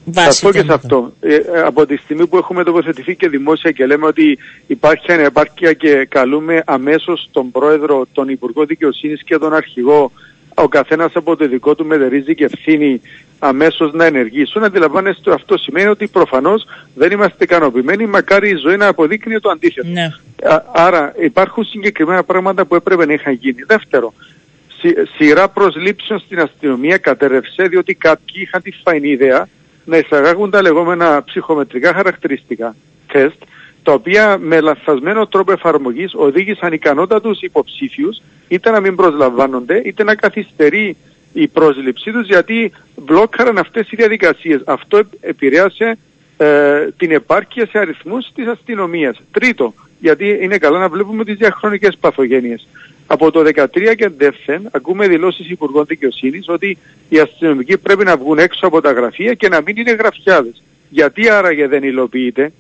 D: Θα
A: Βάσει
D: πω και
A: των-
D: σε αυτό. Ε, ε, από τη στιγμή που έχουμε τοποθετηθεί και δημόσια και λέμε ότι υπάρχει ανεπάρκεια και καλούμε αμέσως τον πρόεδρο, τον Υπουργό Δικαιοσύνης και τον Αρχηγό, ο καθένας από το δικό του μετερίζει και ευθύνη αμέσως να ενεργήσουν. Αντιλαμβάνεστε αυτό σημαίνει ότι προφανώς δεν είμαστε ικανοποιημένοι, μακάρι η ζωή να αποδείκνει το αντίθετο.
A: Ναι.
D: Α- Άρα υπάρχουν συγκεκριμένα πράγματα που έπρεπε να είχαν γίνει. Δεύτερο, σι- σειρά προσλήψεων στην αστυνομία κατέρευσε διότι κάποιοι είχαν τη φαϊνή ιδέα να εισαγάγουν τα λεγόμενα ψυχομετρικά χαρακτηριστικά τεστ τα οποία με λαθασμένο τρόπο εφαρμογής οδήγησαν ικανότατους υποψήφιους είτε να μην προσλαμβάνονται είτε να καθυστερεί η πρόσληψή τους γιατί μπλόκαραν αυτές οι διαδικασίες. Αυτό επ- επηρέασε ε, την επάρκεια σε αριθμούς της αστυνομίας. Τρίτο, γιατί είναι καλά να βλέπουμε τις διαχρονικές παθογένειες. Από το 2013 και εντεύθεν ακούμε δηλώσεις Υπουργών Δικαιοσύνης ότι οι αστυνομικοί πρέπει να βγουν έξω από τα γραφεία και να μην είναι γραφιάδες. Γιατί άραγε δεν υλοποιείται;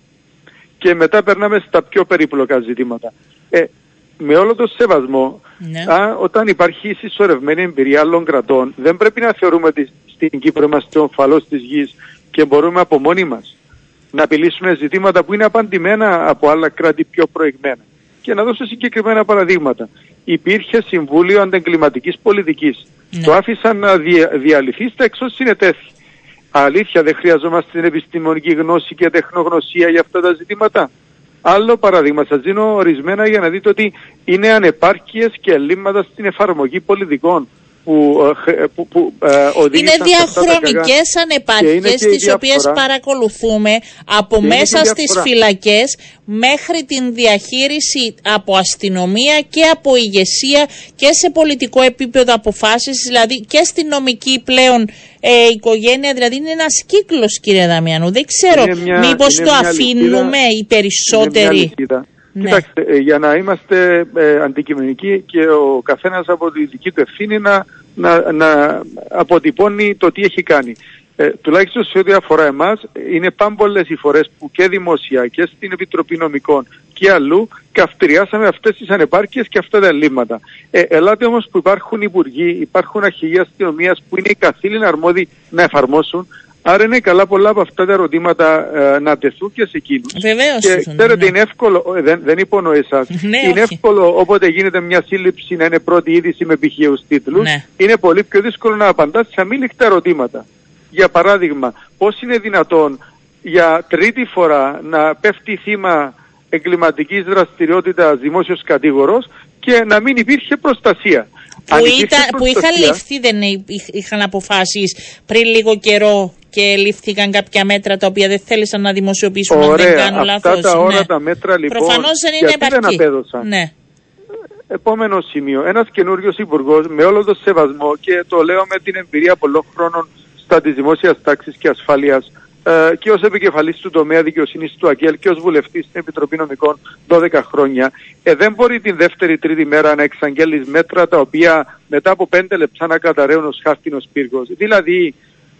D: Και μετά περνάμε στα πιο περίπλοκα ζητήματα. Ε, με όλο το σεβασμό,
A: Ναι.
D: α, όταν υπάρχει συσσωρευμένη εμπειρία άλλων κρατών, δεν πρέπει να θεωρούμε ότι στην Κύπρο είμαστε ο φαλός της γης και μπορούμε από μόνοι μας να απειλήσουμε ζητήματα που είναι απαντημένα από άλλα κράτη πιο προηγμένα. Και να δώσω συγκεκριμένα παραδείγματα. Υπήρχε Συμβούλιο Αντεγκληματικής Πολιτικής.
A: Ναι.
D: Το άφησαν να δια, διαλυθεί στα εξώς συνετέθη. Αλήθεια δεν χρειαζόμαστε την επιστημονική γνώση και τεχνογνωσία για αυτά τα ζητήματα. Άλλο παράδειγμα, σας δίνω ορισμένα για να δείτε ότι είναι ανεπάρκειες και ελλείμματα στην εφαρμογή πολιτικών. Που, ε, που, που ε, οδήγησαν
A: Είναι διαχρονικές ανεπάρκειες τις οποίες παρακολουθούμε από μέσα στις φυλακές μέχρι την διαχείριση από αστυνομία και από ηγεσία και σε πολιτικό επίπεδο αποφάσεις δηλαδή και στη νομική πλέον ε, οικογένεια. Δηλαδή είναι ένας κύκλος κύριε Δαμιανού. Δεν ξέρω μήπως το αφήνουμε οι περισσότεροι
D: ναι. Κοιτάξτε, ε, για να είμαστε ε, αντικειμενικοί και ο καθένας από τη δική του ευθύνη να, να, να αποτυπώνει το τι έχει κάνει. Ε, τουλάχιστον σε ό,τι αφορά εμάς, είναι πάμπολες οι φορές που και δημοσία και στην Επιτροπή Νομικών και αλλού καυτηριάσαμε αυτές τις ανεπάρκειες και αυτά τα ελλείμματα. Ε, ελάτε όμως που υπάρχουν υπουργοί, υπάρχουν αρχηγοί αστυνομίας που είναι οι καθήλυνα αρμόδιοι να εφαρμόσουν Άρα είναι καλά πολλά από αυτά τα ερωτήματα ε, να τεθούν και σε εκείνους.
A: Βεβαίως.
D: Και ξέρετε, ναι. είναι εύκολο, ε, δεν, δεν υπονοώ εσάς.
A: Ναι,
D: είναι όχι. εύκολο όποτε γίνεται μια σύλληψη να είναι πρώτη είδηση με πηχαίου τίτλους.
A: Ναι.
D: Είναι πολύ πιο δύσκολο να απαντάς σε αμήλικτα ερωτήματα. Για παράδειγμα, πώς είναι δυνατόν για τρίτη φορά να πέφτει θύμα εγκληματικής δραστηριότητας δημόσιος κατήγορος και να μην υπήρχε προστασία;
A: Που, ήταν, που είχαν ληφθεί, δεν είχαν αποφάσεις πριν λίγο καιρό και λήφθηκαν κάποια μέτρα τα οποία δεν θέλησαν να δημοσιοποιήσουν
D: Ωραία,
A: αν δεν κάνω λάθος.
D: Αυτά τα ώρα ναι. τα μέτρα λοιπόν
A: Προφανώς δεν είναι
D: γιατί δεν απέδωσαν.
A: Ναι.
D: Επόμενο σημείο. Ένας καινούριος υπουργός με όλο το σεβασμό και το λέω με την εμπειρία πολλών χρόνων στα της δημόσιας τάξης και ασφάλεια ε, και ως επικεφαλής του τομέα δικαιοσύνης του ΑΚΕΛ και ως βουλευτής στην Επιτροπή Νομικών 12 χρόνια, ε, δεν μπορεί την δεύτερη-τρίτη μέρα να εξαγγέλει μέτρα τα οποία μετά από πέντε λεπτά να καταραίουν ως χάρτινος πύργος. Δηλαδή,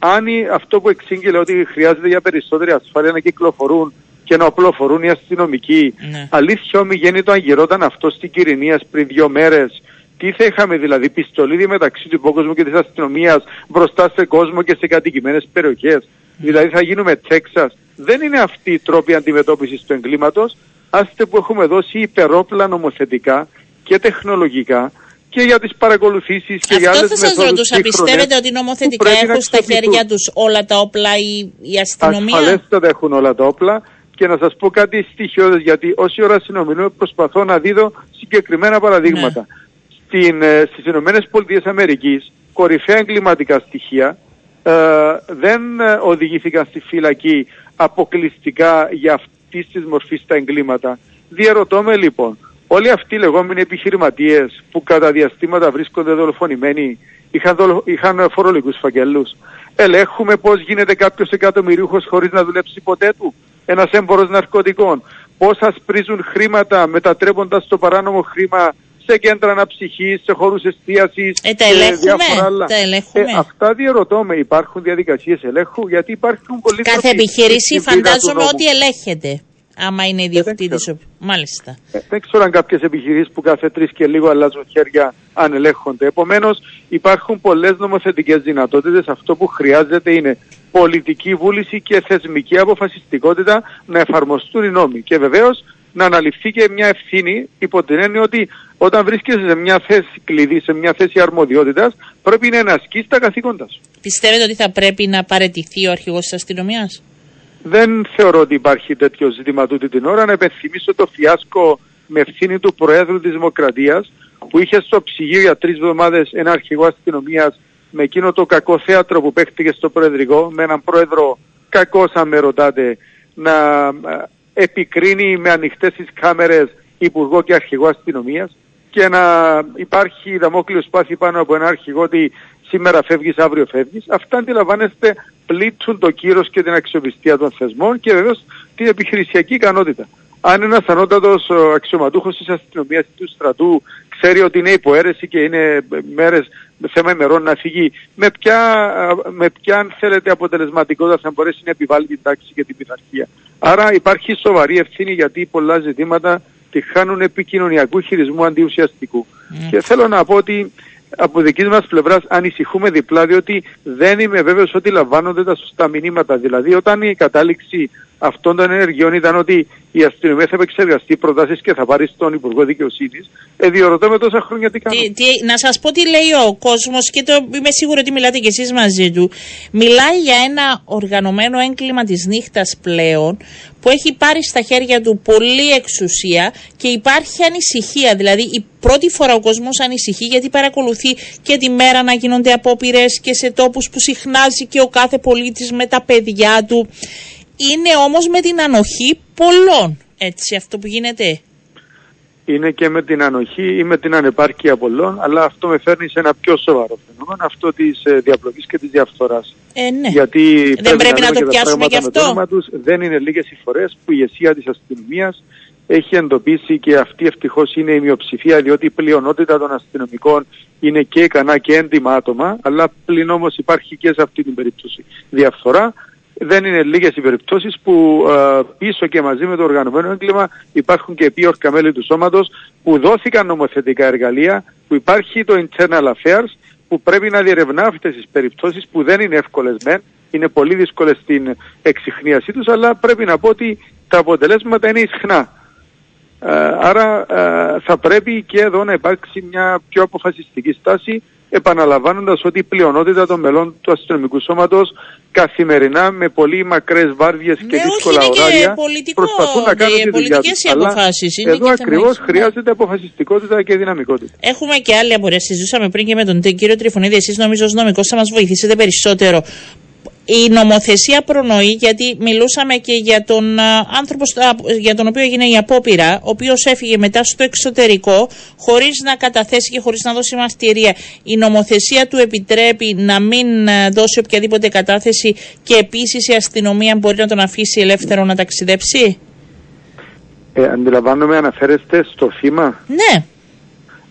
D: αν αυτό που εξήγηλε ότι χρειάζεται για περισσότερη ασφάλεια να κυκλοφορούν και να οπλοφορούν οι αστυνομικοί, ναι. αλήθεια όμοι γέννητο αν γυρόταν αυτό στην Κυρινία πριν δύο μέρες. Τι θα είχαμε δηλαδή, πιστολίδι μεταξύ του υπόκοσμου και της αστυνομίας μπροστά σε κόσμο και σε κατοικημένες περιοχές; Δηλαδή θα γίνουμε Τέξας. Δεν είναι αυτή η τρόπη αντιμετώπισης του εγκλήματος. Άστε που έχουμε δώσει υπερόπλα νομοθετικά και τεχνολογικά και για τις παρακολουθήσεις και για άλλες
A: Αυτό θα σας ρωτούσα. Πιστεύετε ότι νομοθετικά έχουν στα χέρια τους όλα τα όπλα η, η αστυνομία;
D: Ασφαλέστατα έχουν όλα τα όπλα και να σας πω κάτι στοιχειώδες γιατί όση ώρα συνομιλούμε προσπαθώ να δίδω συγκεκριμένα παραδείγματα. Ναι. Στην, ε, στις Ηνωμένες Πολιτείες Αμερικής κορυφαία εγκληματικά στοιχεία ε, δεν ε, οδηγήθηκαν στη φυλακή αποκλειστικά για αυτής της μορφής τα εγκλήματα. Διερωτώ με λοιπόν, όλοι αυτοί οι λεγόμενοι επιχειρηματίες που κατά διαστήματα βρίσκονται δολοφονημένοι είχαν, δολο, είχαν φορολογικούς φακελού. Ελέγχουμε πώς γίνεται κάποιος εκατομμυρίουχος χωρίς να δουλέψει ποτέ του. Ένας έμπορο ναρκωτικών. Πώς ασπρίζουν χρήματα μετατρέποντας το παράνομο χρήμα σε κέντρα αναψυχής, σε χώρους εστίασης.
A: Ε, τα ελέγχουμε. Τα ελέγχουμε.
D: Ε, αυτά διαρωτώ με, υπάρχουν διαδικασίες ελέγχου, γιατί υπάρχουν πολλοί
A: Κάθε επιχείρηση φαντάζομαι ότι ελέγχεται. Άμα είναι ιδιοκτήτης. Ε, Μάλιστα.
D: Ε, δεν ξέρω αν κάποιες επιχειρήσεις που κάθε τρεις και λίγο αλλάζουν χέρια αν ελέγχονται. Επομένως, υπάρχουν πολλές νομοθετικές δυνατότητες. Αυτό που χρειάζεται είναι πολιτική βούληση και θεσμική αποφασιστικότητα να εφαρμοστούν οι νόμοι. Και βεβαίως να αναλυφθεί και μια ευθύνη υπό την έννοια ότι όταν βρίσκεσαι σε μια θέση κλειδί, σε μια θέση αρμοδιότητας, πρέπει να ασκήσει τα καθήκοντα σου.
A: Πιστεύετε ότι θα πρέπει να παρετηθεί ο αρχηγός της αστυνομίας;
D: Δεν θεωρώ ότι υπάρχει τέτοιο ζήτημα τούτη την ώρα. Να επενθυμίσω το φιάσκο με ευθύνη του Προέδρου της Δημοκρατίας που είχε στο ψυγείο για τρεις εβδομάδες ένα αρχηγό αστυνομίας με εκείνο το κακό θέατρο που παίχτηκε στο Προεδρικό, με έναν πρόεδρο κακός, αν με ρωτάτε, να επικρίνει με ανοιχτές τις κάμερες υπουργό και αρχηγό αστυνομίας και να υπάρχει δαμόκλειο σπάθη πάνω από ένα αρχηγό ότι σήμερα φεύγεις, αύριο φεύγεις. Αυτά αντιλαμβάνεστε πλήττουν το κύρος και την αξιοπιστία των θεσμών και βεβαίως την επιχειρησιακή ικανότητα. Αν ένας ανώτατος αξιωματούχος της αστυνομίας ή του στρατού ξέρει ότι είναι υποαίρεση και είναι μέρες, θέμα ημερών να φύγει, με ποια, με ποια αν θέλετε αποτελεσματικότητα θα μπορέσει να επιβάλλει την τάξη και την πειθαρχία. Άρα υπάρχει σοβαρή ευθύνη γιατί πολλά ζητήματα τη χάνουν επικοινωνιακού χειρισμού αντιουσιαστικού. Mm. Και θέλω να πω ότι από δική μας πλευράς ανησυχούμε διπλά, διότι δεν είμαι βέβαιος ότι λαμβάνονται τα σωστά μηνύματα. Δηλαδή, όταν η κατάληξη αυτών των ενεργειών ήταν ότι η αστυνομία θα επεξεργαστεί προτάσεις και θα πάρει στον Υπουργό Δικαιοσύνης. Ε, διορωτώ με τόσα χρόνια τι κάνω.
A: Τι, να σας πω τι λέει ο κόσμος και το, είμαι σίγουρο ότι μιλάτε κι εσείς μαζί του. Μιλάει για ένα οργανωμένο έγκλημα της νύχτας πλέον που έχει πάρει στα χέρια του πολλή εξουσία και υπάρχει ανησυχία. Δηλαδή, η πρώτη φορά ο κόσμος ανησυχεί γιατί παρακολουθεί και τη μέρα να γίνονται απόπειρες και σε τόπους που συχνάζει και ο κάθε πολίτης με τα παιδιά του. Είναι όμως με την ανοχή πολλών, έτσι αυτό που γίνεται.
D: Είναι και με την ανοχή ή με την ανεπάρκεια πολλών, αλλά αυτό με φέρνει σε ένα πιο σοβαρό φαινόμενο, αυτό της ε, διαπλοκής και της διαφθοράς.
A: Ε, ναι.
D: Γιατί
A: δεν πρέπει να, το πιάσουμε και αυτό.
D: Τους, δεν είναι λίγες οι φορές που η ηγεσία της αστυνομίας έχει εντοπίσει και αυτή ευτυχώς είναι η μειοψηφία, διότι η πλειονότητα των αστυνομικών είναι και ικανά και έντιμα άτομα, αλλά πλην όμως υπάρχει και σε αυτή την περίπτωση διαφθορά δεν είναι λίγες οι περιπτώσεις που ε, πίσω και μαζί με το οργανωμένο έγκλημα υπάρχουν και επίορκα μέλη του σώματος που δόθηκαν νομοθετικά εργαλεία, που υπάρχει το internal affairs που πρέπει να διερευνά αυτές τις περιπτώσεις που δεν είναι εύκολες μεν, είναι πολύ δύσκολες στην εξυχνίασή τους, αλλά πρέπει να πω ότι τα αποτελέσματα είναι ισχνά. Ε, άρα ε, θα πρέπει και εδώ να υπάρξει μια πιο αποφασιστική στάση επαναλαμβάνοντας ότι η πλειονότητα των μελών του αστυνομικού σώματος καθημερινά με πολύ μακρές βάρδιες και
A: ναι,
D: δύσκολα
A: όχι,
D: ωράρια
A: πολιτικό,
D: προσπαθούν να κάνουν τη δουλειά
A: τους. Αλλά
D: εδώ ακριβώς χρειάζεται αποφασιστικότητα και δυναμικότητα.
A: Έχουμε και άλλη απορία. Συζούσαμε πριν και με τον κύριο Τριφωνίδη. Εσείς νομίζω ως νομικός θα μας βοηθήσετε περισσότερο η νομοθεσία προνοεί, γιατί μιλούσαμε και για τον άνθρωπο για τον οποίο έγινε η απόπειρα, ο οποίος έφυγε μετά στο εξωτερικό, χωρίς να καταθέσει και χωρίς να δώσει μαστηρία. Η νομοθεσία του επιτρέπει να μην δώσει οποιαδήποτε κατάθεση και επίσης η αστυνομία μπορεί να τον αφήσει ελεύθερο να ταξιδέψει;
D: Ε, αντιλαμβάνομαι, αναφέρεστε στο θύμα;
A: Ναι.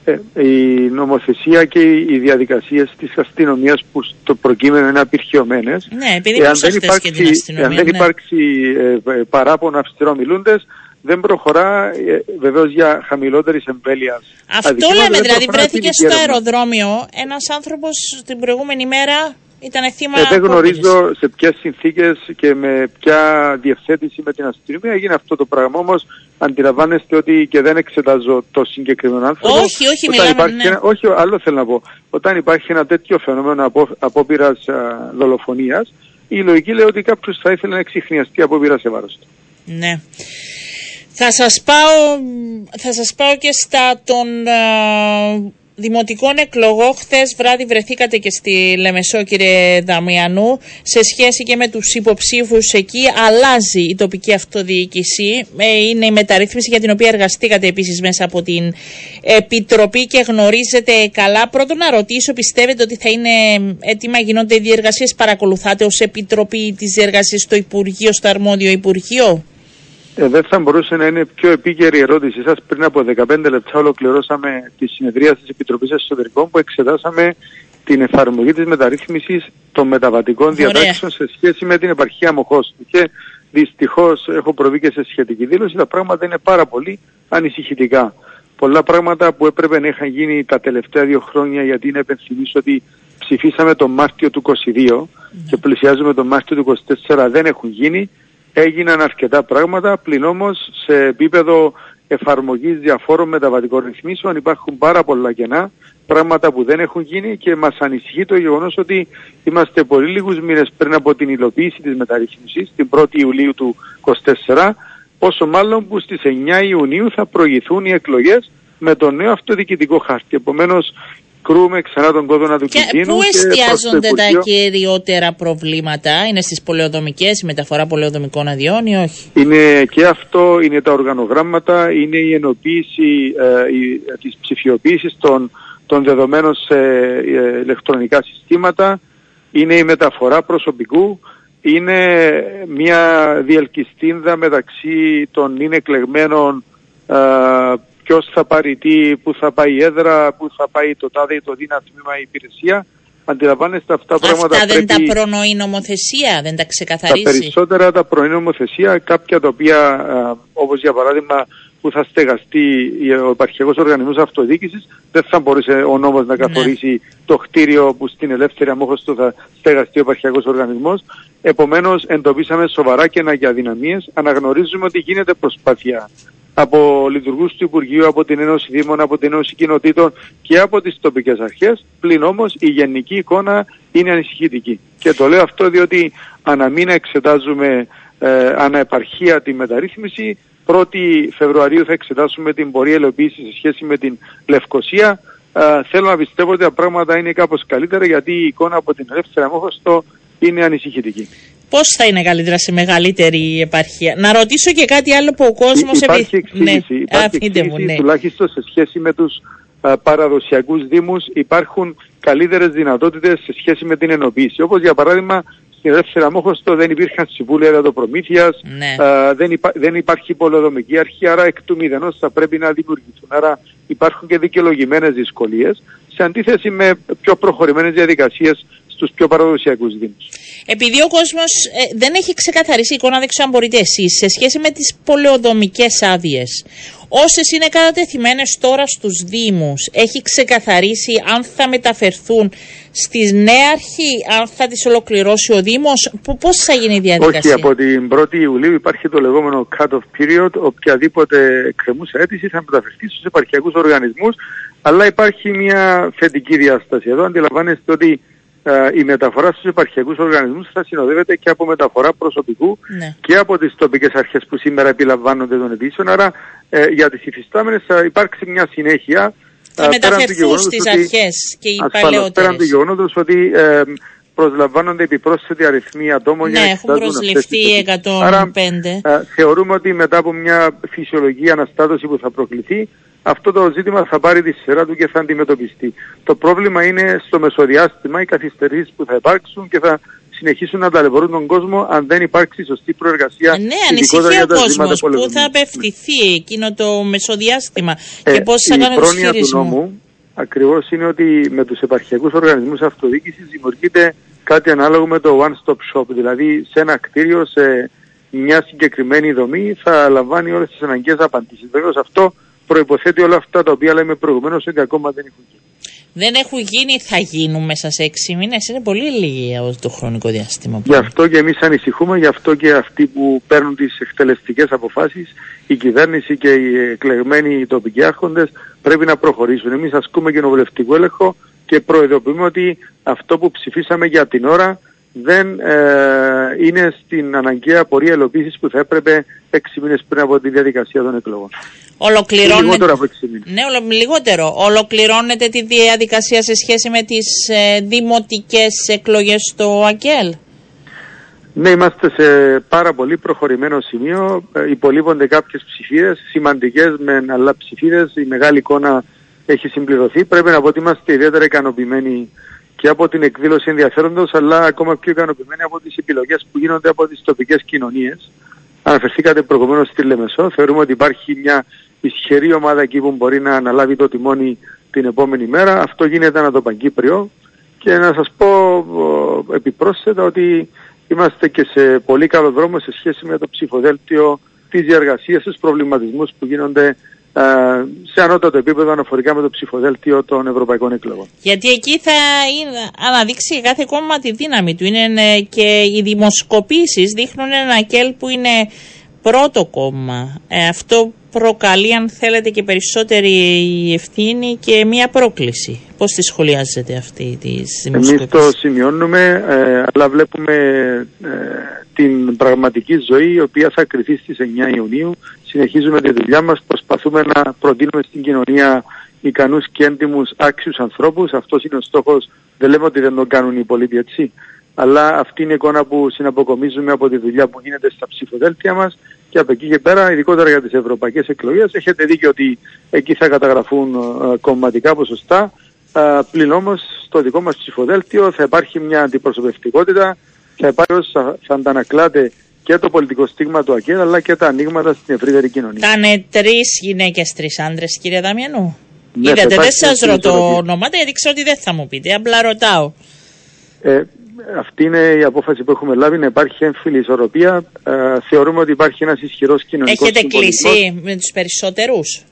D: Ε, η νομοθεσία και οι διαδικασίες της αστυνομίας που στο προκείμενο είναι απειρχιωμένες
A: ναι, επειδή εάν δεν υπάρξει, και την αστυνομία,
D: δεν
A: ναι.
D: υπάρξει ε, παράπονο αυστηρομιλούντες δεν προχωρά ε, βεβαίως για χαμηλότερης εμβέλειας.
A: Αυτό λέμε, δηλαδή βρέθηκε στο αεροδρόμιο ένας άνθρωπος την προηγούμενη μέρα ήταν θύμα
D: ε, δεν γνωρίζω σε ποιες συνθήκες και με ποια διευθέτηση με την αστυνομία έγινε αυτό το πράγμα. Όμως αντιλαμβάνεστε ότι και δεν εξετάζω το συγκεκριμένο άνθρωπο.
A: Όχι, όχι, μιλάμε. Ναι.
D: Ένα, όχι, άλλο θέλω να πω. Όταν υπάρχει ένα τέτοιο φαινόμενο απο, απόπειρας δολοφονίας, η λογική λέει ότι κάποιος θα ήθελε να εξηχνιαστεί απόπειρα σε βάρος του.
A: Ναι. Θα σας πάω, θα σας πάω και στα των δημοτικών εκλογών χθες βράδυ βρεθήκατε και στη Λεμεσό κύριε Δαμιανού σε σχέση και με τους υποψήφους εκεί. Αλλάζει η τοπική αυτοδιοίκηση. Ε, είναι η μεταρρύθμιση για την οποία εργαστήκατε επίσης μέσα από την Επιτροπή και γνωρίζετε καλά. Πρώτον να ρωτήσω πιστεύετε ότι θα είναι έτοιμα γίνονται οι διεργασίες παρακολουθάτε ως Επιτροπή της διεργασίας στο Υπουργείο, στο αρμόδιο Υπουργείο;
D: Ε, δεν θα μπορούσε να είναι πιο επίκαιρη η ερώτησή σας. Πριν από 15 λεπτά ολοκληρώσαμε τη συνεδρία της Επιτροπής Εσωτερικών που εξετάσαμε την εφαρμογή της μεταρρύθμισης των μεταβατικών διατάξεων σε σχέση με την επαρχία Μοχώς. Και δυστυχώς έχω προβεί και σε σχετική δήλωση. Τα πράγματα είναι πάρα πολύ ανησυχητικά. Πολλά πράγματα που έπρεπε να είχαν γίνει τα τελευταία δύο χρόνια γιατί είναι επενθυμίσω ότι ψηφίσαμε τον Μάρτιο του 22 ναι. και πλησιάζουμε τον Μάρτιο του 24 δεν έχουν γίνει έγιναν αρκετά πράγματα, πλην όμως σε επίπεδο εφαρμογής διαφόρων μεταβατικών ρυθμίσεων υπάρχουν πάρα πολλά κενά, πράγματα που δεν έχουν γίνει και μας ανησυχεί το γεγονός ότι είμαστε πολύ λίγους μήνες πριν από την υλοποίηση της μεταρρύθμισης, την 1η Ιουλίου του 2024, πόσο μάλλον που στις 9 Ιουνίου θα προηγηθούν οι εκλογές με το νέο αυτοδιοικητικό χάρτη. Επομένως κρούμε ξανά τον κόδωνα του και κινδύνου.
A: Πού εστιάζονται τα κυριότερα προβλήματα, είναι στις πολεοδομικές, η μεταφορά πολεοδομικών αδειών ή όχι;
D: Είναι και αυτό, είναι τα οργανογράμματα, είναι η ενοποίηση ε, η, της ψηφιοποίησης των, των δεδομένων σε ε, ηλεκτρονικά συστήματα, είναι η μεταφορά προσωπικού, είναι μια διελκυστίνδα μεταξύ των είναι εκλεγμένων ε, ποιος θα πάρει τι, πού θα πάει η έδρα, πού θα πάει το τάδε ή το δίνα τμήμα η υπηρεσία. Αντιλαμβάνεστε αυτά, αυτά πράγματα.
A: Αυτά δεν τα προνοεί νομοθεσία, δεν τα ξεκαθαρίζει.
D: Τα περισσότερα τα προνοεί νομοθεσία, κάποια τα οποία, όπως για παράδειγμα που θα στεγαστεί ο επαρχιακός οργανισμός αυτοδιοίκησης δεν θα μπορούσε ο νόμος να καθορίσει το κτίριο που στην ελεύθερη αμόχωστο θα στεγαστεί ο επαρχιακός οργανισμός. Επομένως εντοπίσαμε σοβαρά κενά και αδυναμίες. Αναγνωρίζουμε ότι γίνεται προσπάθεια από λειτουργούς του Υπουργείου, από την Ένωση Δήμων, από την Ένωση Κοινοτήτων και από τις τοπικές αρχές. Πλην όμως η γενική εικόνα είναι ανησυχητική. Και το λέω αυτό διότι αναμήνα εξετάζουμε ε, αναεπαρχία τη μεταρρύθμιση. 1η Φεβρουαρίου θα εξετάσουμε την πορεία ελοποίηση σε σχέση με την Λευκοσία. Ε, θέλω να πιστεύω ότι τα πράγματα είναι κάπως καλύτερα γιατί η εικόνα από την ελεύθερη αμόχωστο είναι ανησυχητική.
A: Πώς θα είναι καλύτερα σε μεγαλύτερη επαρχία; Να ρωτήσω και κάτι άλλο που ο κόσμος.
D: Υπάρχει εξήγηση, ναι. υπάρχει εξήγηση ναι. τουλάχιστον σε σχέση με τους παραδοσιακούς Δήμους υπάρχουν καλύτερες δυνατότητες σε σχέση με την ενοποίηση. Όπως για παράδειγμα στην ελεύθερη αμόχωστο δεν υπήρχαν συμβούλια εδατοπρομήθεια, ναι. δεν, υπά, δεν υπάρχει πολεοδομική αρχή, άρα εκ του μηδενός θα πρέπει να δημιουργηθούν. Άρα υπάρχουν και δικαιολογημένες δυσκολίες σε αντίθεση με πιο προχωρημένες διαδικασίες στους πιο παραδοσιακούς Δήμους.
A: Επειδή ο κόσμος ε, δεν έχει ξεκαθαρίσει εικόνα, δεν ξέρω αν μπορείτε εσείς, σε σχέση με τις πολεοδομικές άδειες. Όσες είναι κατατεθειμένες τώρα στους Δήμους, έχει ξεκαθαρίσει αν θα μεταφερθούν στη νέα αρχή, αν θα τις ολοκληρώσει ο Δήμος, πώς θα γίνει η διαδικασία;
D: Όχι, από την 1η Ιουλίου υπάρχει το λεγόμενο cut-off period. Οποιαδήποτε εκκρεμούσα αίτηση θα μεταφερθεί στους επαρχιακούς οργανισμούς. Αλλά υπάρχει μια θετική διάσταση εδώ. Αντιλαμβάνεστε ότι ε, η μεταφορά στους επαρχιακούς οργανισμούς θα συνοδεύεται και από μεταφορά προσωπικού ναι. και από τις τοπικές αρχές που σήμερα επιλαμβάνονται των αιτήσεων. Άρα ε, για τις υφιστάμενες θα υπάρξει μια συνέχεια.
A: Θα ε, μεταφερθούν στις αρχές και οι παλαιότερες.
D: Πέραν του γεγονότος ότι ε, προσλαμβάνονται επιπρόσθετοι αριθμοί ατόμων
A: ναι, για να έχουν προσληφθεί 105. Άρα,
D: ε, θεωρούμε ότι μετά από μια φυσιολογική αναστάτωση που θα προκληθεί αυτό το ζήτημα θα πάρει τη σειρά του και θα αντιμετωπιστεί. Το πρόβλημα είναι στο μεσοδιάστημα οι καθυστερήσεις που θα υπάρξουν και θα συνεχίσουν να ταλαιπωρούν τον κόσμο αν δεν υπάρξει σωστή προεργασία.
A: Ε, ναι, ανησυχεί ο κόσμος που θα απευθυνθεί εκείνο το μεσοδιάστημα ε, και πώς θα κάνει
D: τους χειρισμού. του νόμου ακριβώς είναι ότι με τους επαρχιακούς οργανισμούς αυτοδιοίκησης δημιουργείται κάτι ανάλογο με το one-stop shop. Δηλαδή σε ένα κτίριο, σε μια συγκεκριμένη δομή θα λαμβάνει όλες τις αναγκαίες απαντήσεις. Βεβαίως αυτό προποθέτει όλα αυτά τα οποία λέμε προηγουμένως και ακόμα δεν έχουν γίνει.
A: Δεν έχουν γίνει, θα γίνουν μέσα σε έξι μήνες. Είναι πολύ λίγη το χρονικό διάστημα.
D: Γι' αυτό και εμείς ανησυχούμε, γι' αυτό και αυτοί που παίρνουν τις εκτελεστικές αποφάσεις, η κυβέρνηση και οι εκλεγμένοι τοπικοί άρχοντες πρέπει να προχωρήσουν. Εμείς ασκούμε κοινοβουλευτικό έλεγχο και προειδοποιούμε ότι αυτό που ψηφίσαμε για την ώρα δεν ε, είναι στην αναγκαία πορεία ελοπίσης που θα έπρεπε έξι μήνες πριν από τη διαδικασία των εκλογών.
A: Ολοκληρώνεται... Λιγότερο από έξι μήνες. Ναι, λιγότερο. Ολοκληρώνεται τη διαδικασία σε σχέση με τις ε, δημοτικές εκλογές στο ΑΚΕΛ;
D: Ναι, είμαστε σε πάρα πολύ προχωρημένο σημείο. Ε, υπολείπονται κάποιες ψηφίδες, σημαντικές με αλλά ψηφίδες. Η μεγάλη εικόνα έχει συμπληρωθεί. Πρέπει να πω ότι είμαστε ιδιαίτερα ικανοποιημένοι και από την εκδήλωση ενδιαφέροντος, αλλά ακόμα πιο ικανοποιημένοι από τις επιλογές που γίνονται από τις τοπικές κοινωνίες. Αναφερθήκατε προηγουμένως στη Λεμεσό. Θεωρούμε ότι υπάρχει μια ισχυρή ομάδα εκεί που μπορεί να αναλάβει το τιμόνι την επόμενη μέρα. Αυτό γίνεται ανά το Παγκύπριο. Και να σας πω επιπρόσθετα ότι είμαστε και σε πολύ καλό δρόμο σε σχέση με το ψηφοδέλτιο της διαργασίας, τους προβληματισμούς που γίνονται ε, σε ανώτατο επίπεδο αναφορικά με το ψηφοδέλτιο των ευρωπαϊκών εκλογών.
A: Γιατί εκεί θα αναδείξει κάθε κόμμα τη δύναμη του. Είναι ε, και οι δημοσκοπήσεις δείχνουν ένα κέλ που είναι πρώτο κόμμα. Ε, αυτό προκαλεί αν θέλετε και περισσότερη ευθύνη και μια πρόκληση. Πώς τη σχολιάζετε αυτή τη δημοσκοπήση.
D: Εμείς το σημειώνουμε αλλά βλέπουμε την πραγματική ζωή η οποία θα κρυθεί στις 9 Ιουνίου. Συνεχίζουμε τη δουλειά μας, προσπαθούμε να προτείνουμε στην κοινωνία ικανούς και έντιμους άξιους ανθρώπους. Αυτός είναι ο στόχος, δεν λέμε ότι δεν τον κάνουν οι πολίτες έτσι. Αλλά αυτή είναι η εικόνα που συναποκομίζουμε από τη δουλειά που γίνεται στα ψηφοδέλτια μας και από εκεί και πέρα, ειδικότερα για τις ευρωπαϊκές εκλογές, έχετε δίκιο ότι εκεί θα καταγραφούν uh, κομματικά ποσοστά. Uh, πλην όμως στο δικό μας ψηφοδέλτιο θα υπάρχει μια αντιπροσωπευτικότητα, θα υπάρχει θα αντανακλάται και το πολιτικό στίγμα του ΑΚΕΔ αλλά και τα ανοίγματα στην ευρύτερη κοινωνία.
A: Ήταν τρεις γυναίκες, τρεις άντρες, κύριε Δαμιανού. Ναι, Είδατε, δεν σας ρωτώ ονόματα γιατί ξέρω ότι δεν θα μου πείτε. Απλά ρωτάω.
D: Ε, αυτή είναι η απόφαση που έχουμε λάβει να υπάρχει έμφυλη ισορροπία. Ε, θεωρούμε ότι υπάρχει ένας ισχυρός κοινωνικός
A: Έχετε κλείσει με τους περισσότερους;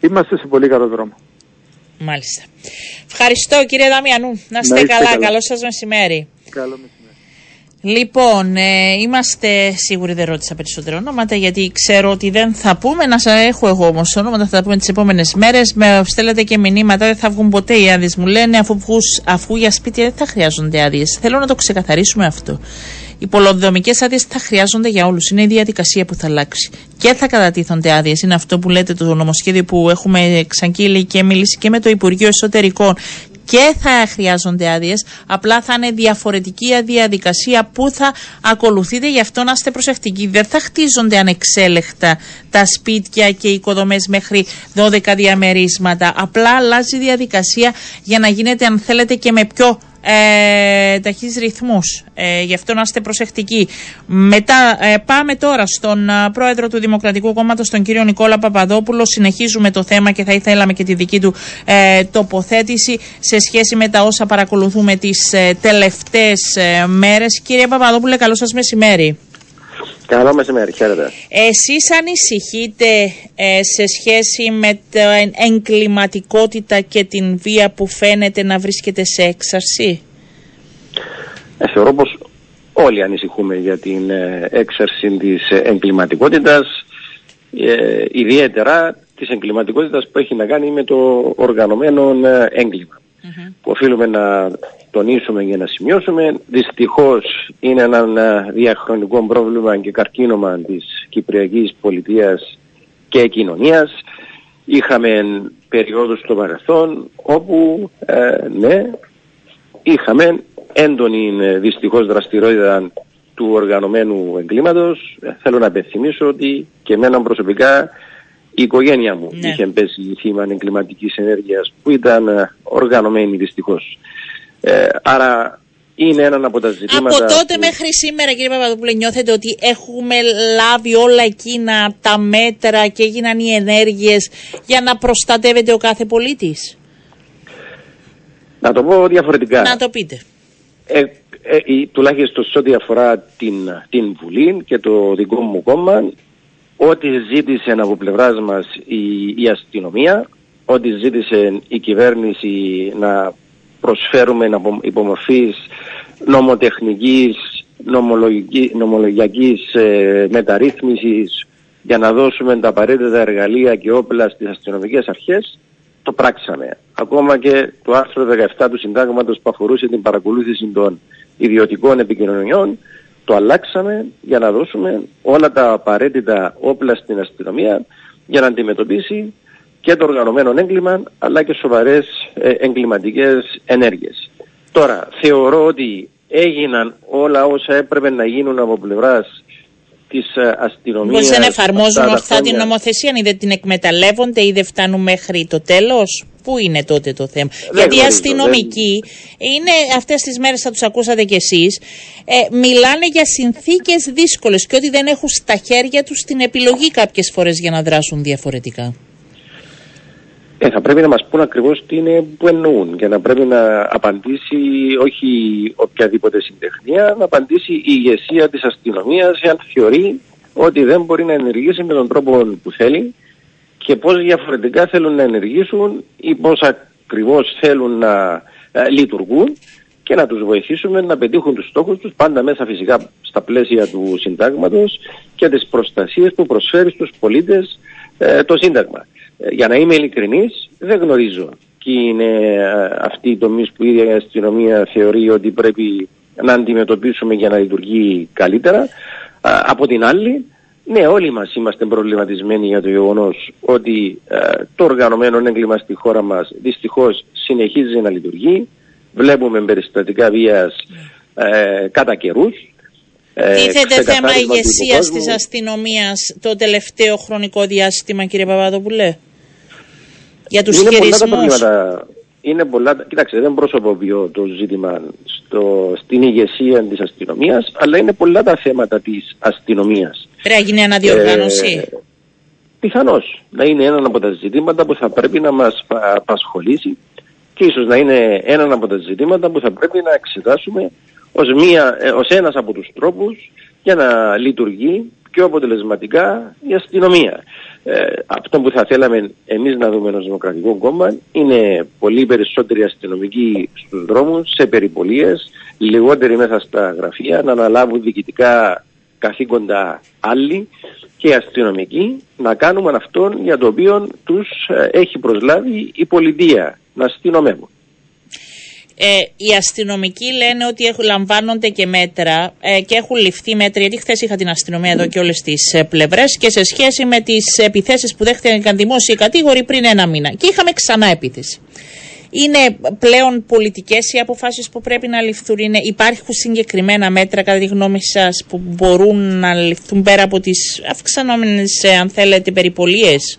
D: Είμαστε σε πολύ καλό δρόμο.
A: Μάλιστα. Ευχαριστώ κύριε Δαμιανού. Να είστε, καλά. καλά. Καλό σας μεσημέρι.
D: Καλό μεσημέρι.
A: Λοιπόν, ε, είμαστε σίγουροι δεν ρώτησα περισσότερα ονόματα γιατί ξέρω ότι δεν θα πούμε. Να σας έχω εγώ όμως ονόματα, θα τα πούμε τις επόμενες μέρες. Με στέλνετε και μηνύματα, δεν θα βγουν ποτέ οι άδειες μου λένε, αφού, αφού για σπίτια δεν θα χρειάζονται άδειες. Θέλω να το ξεκαθαρίσουμε αυτό. Οι πολυδομικέ άδειες θα χρειάζονται για όλους. Είναι η διαδικασία που θα αλλάξει. Και θα κατατίθονται άδειες. Είναι αυτό που λέτε το νομοσχέδιο που έχουμε εξαγγείλει και μιλήσει και με το Υπουργείο Εσωτερικών και θα χρειάζονται άδειες. Απλά θα είναι διαφορετική η διαδικασία που θα ακολουθείτε. Γι' αυτό να είστε προσεκτικοί. Δεν θα χτίζονται ανεξέλεκτα τα σπίτια και οι οικοδομές μέχρι 12 διαμερίσματα. Απλά αλλάζει η διαδικασία για να γίνεται, αν θέλετε, και με πιο ε, ταχύς ρυθμούς. Ε, γι' αυτό να είστε προσεκτικοί. Μετά ε, πάμε τώρα στον ε, πρόεδρο του Δημοκρατικού Κόμματος, τον κύριο Νικόλα Παπαδόπουλο. Συνεχίζουμε το θέμα και θα ήθελαμε και τη δική του ε, τοποθέτηση σε σχέση με τα όσα παρακολουθούμε τις ε, τελευταίες μέρες. Κύριε Παπαδόπουλε, καλό σας μεσημέρι.
B: Καλό μεσημέρι, χαίρετε.
A: Εσείς ανησυχείτε ε, σε σχέση με την εγκληματικότητα και την βία που φαίνεται να βρίσκεται σε έξαρση;
B: Ε, θεωρώ πως όλοι ανησυχούμε για την ε, έξαρση της εγκληματικότητας, ε, ιδιαίτερα της εγκληματικότητας που έχει να κάνει με το οργανωμένο έγκλημα που οφείλουμε να τονίσουμε και να σημειώσουμε. Δυστυχώς είναι ένα ε, διαχρονικό πρόβλημα και καρκίνωμα της Κυπριακής πολιτείας και κοινωνίας. Είχαμε περιόδους στο παρελθόν όπου ε, ναι, είχαμε έντονη ε, δυστυχώς δραστηριότητα του οργανωμένου εγκλήματος. Θέλω να επιθυμίσω ότι και εμένα προσωπικά η οικογένεια μου ναι. είχε πέσει θύμα εγκληματικής ενέργειας που ήταν ε, οργανωμένη δυστυχώς. Ε, άρα είναι ένα από τα ζητήματα.
A: Από τότε μέχρι σήμερα, κύριε Παπαδοπούλε, νιώθετε ότι έχουμε λάβει όλα εκείνα τα μέτρα και έγιναν οι ενέργειες για να προστατεύεται ο κάθε πολίτης;
B: Να το πω διαφορετικά.
A: Να το πείτε.
B: Ε, ε, τουλάχιστον σε ό,τι αφορά την, την Βουλή και το δικό μου κόμμα, ό,τι ζήτησε από πλευράς μας η, η αστυνομία, ό,τι ζήτησε η κυβέρνηση να προσφέρουμε υπομορφής νομοτεχνικής, νομολογιακής ε, μεταρρύθμισης για να δώσουμε τα απαραίτητα εργαλεία και όπλα στις αστυνομικές αρχές, το πράξαμε. Ακόμα και το άρθρο 17 του συντάγματος που αφορούσε την παρακολούθηση των ιδιωτικών επικοινωνιών, το αλλάξαμε για να δώσουμε όλα τα απαραίτητα όπλα στην αστυνομία για να αντιμετωπίσει και το οργανωμένο έγκλημα αλλά και σοβαρές ε, εγκληματικές ενέργειες. Τώρα θεωρώ ότι έγιναν όλα όσα έπρεπε να γίνουν από πλευράς της ε, αστυνομίας.
A: Πώς δεν εφαρμόζουν ορθά την νομοθεσία, αν δεν την εκμεταλλεύονται ή δεν φτάνουν μέχρι το τέλος; Πού είναι τότε το θέμα; Γιατί οι αστυνομικοί είναι αυτές τις μέρες, θα τους ακούσατε κι εσείς, ε, μιλάνε για συνθήκες δύσκολες και ότι δεν έχουν στα χέρια τους την επιλογή κάποιες φορές για να δράσουν διαφορετικά.
B: Ε, θα πρέπει να μας πούν ακριβώς τι είναι που εννοούν και να πρέπει να απαντήσει όχι οποιαδήποτε συντεχνία, να απαντήσει η ηγεσία της αστυνομίας εάν θεωρεί ότι δεν μπορεί να ενεργήσει με τον τρόπο που θέλει και πώς διαφορετικά θέλουν να ενεργήσουν ή πώς ακριβώς θέλουν να ε, λειτουργούν και να τους βοηθήσουμε να πετύχουν τους στόχους τους πάντα μέσα φυσικά στα πλαίσια του συντάγματος και τις προστασίες που προσφέρει στους πολίτες ε, το Σύνταγμα. Ε, για να είμαι ειλικρινής δεν γνωρίζω ποιοι είναι αυτοί οι τομείς που η ίδια η αστυνομία θεωρεί ότι πρέπει να αντιμετωπίσουμε για να λειτουργεί καλύτερα. Από την άλλη ναι, όλοι μας είμαστε προβληματισμένοι για το γεγονός ότι ε, το οργανωμένο έγκλημα στη χώρα μας δυστυχώς συνεχίζει να λειτουργεί. Βλέπουμε περιστατικά βίας ε, κατά καιρούς.
A: Ε, Τίθεται θέμα ηγεσίας της αστυνομίας το τελευταίο χρονικό διάστημα, κύριε Παπαδοπουλέ. Για τους χειρισμούς
B: είναι πολλά. Κοιτάξτε, δεν προσωποποιώ το ζήτημα στο, στην ηγεσία της αστυνομίας, αλλά είναι πολλά τα θέματα της αστυνομίας.
A: Πρέπει να γίνει αναδιοργάνωση. Ε,
B: Πιθανώς να είναι ένα από τα ζητήματα που θα πρέπει να μας απασχολήσει και ίσως να είναι ένα από τα ζητήματα που θα πρέπει να εξετάσουμε ως, μία, ε, ως ένας από τους τρόπους για να λειτουργεί πιο αποτελεσματικά η αστυνομία. Ε, αυτό που θα θέλαμε εμείς να δούμε ως Δημοκρατικό Κόμμα είναι πολύ περισσότεροι αστυνομικοί στους δρόμους, σε περιπολίες, λιγότεροι μέσα στα γραφεία, να αναλάβουν διοικητικά καθήκοντα άλλοι και αστυνομικοί να κάνουμε αυτό για το οποίο τους ε, έχει προσλάβει η πολιτεία να αστυνομεύουν.
A: Ε, οι αστυνομικοί λένε ότι έχουν, λαμβάνονται και μέτρα ε, και έχουν ληφθεί μέτρα. Γιατί χθες είχα την αστυνομία εδώ και όλες τις ε, πλευρές και σε σχέση με τις επιθέσεις που δέχτηκαν δημόσιοι κατήγοροι πριν ένα μήνα. Και είχαμε ξανά επίθεση. Είναι πλέον πολιτικές οι αποφάσεις που πρέπει να ληφθούν. Είναι, υπάρχουν συγκεκριμένα μέτρα, κατά τη γνώμη σας, που μπορούν να ληφθούν πέρα από τις αυξανόμενες, αν θέλετε, περιπολίες;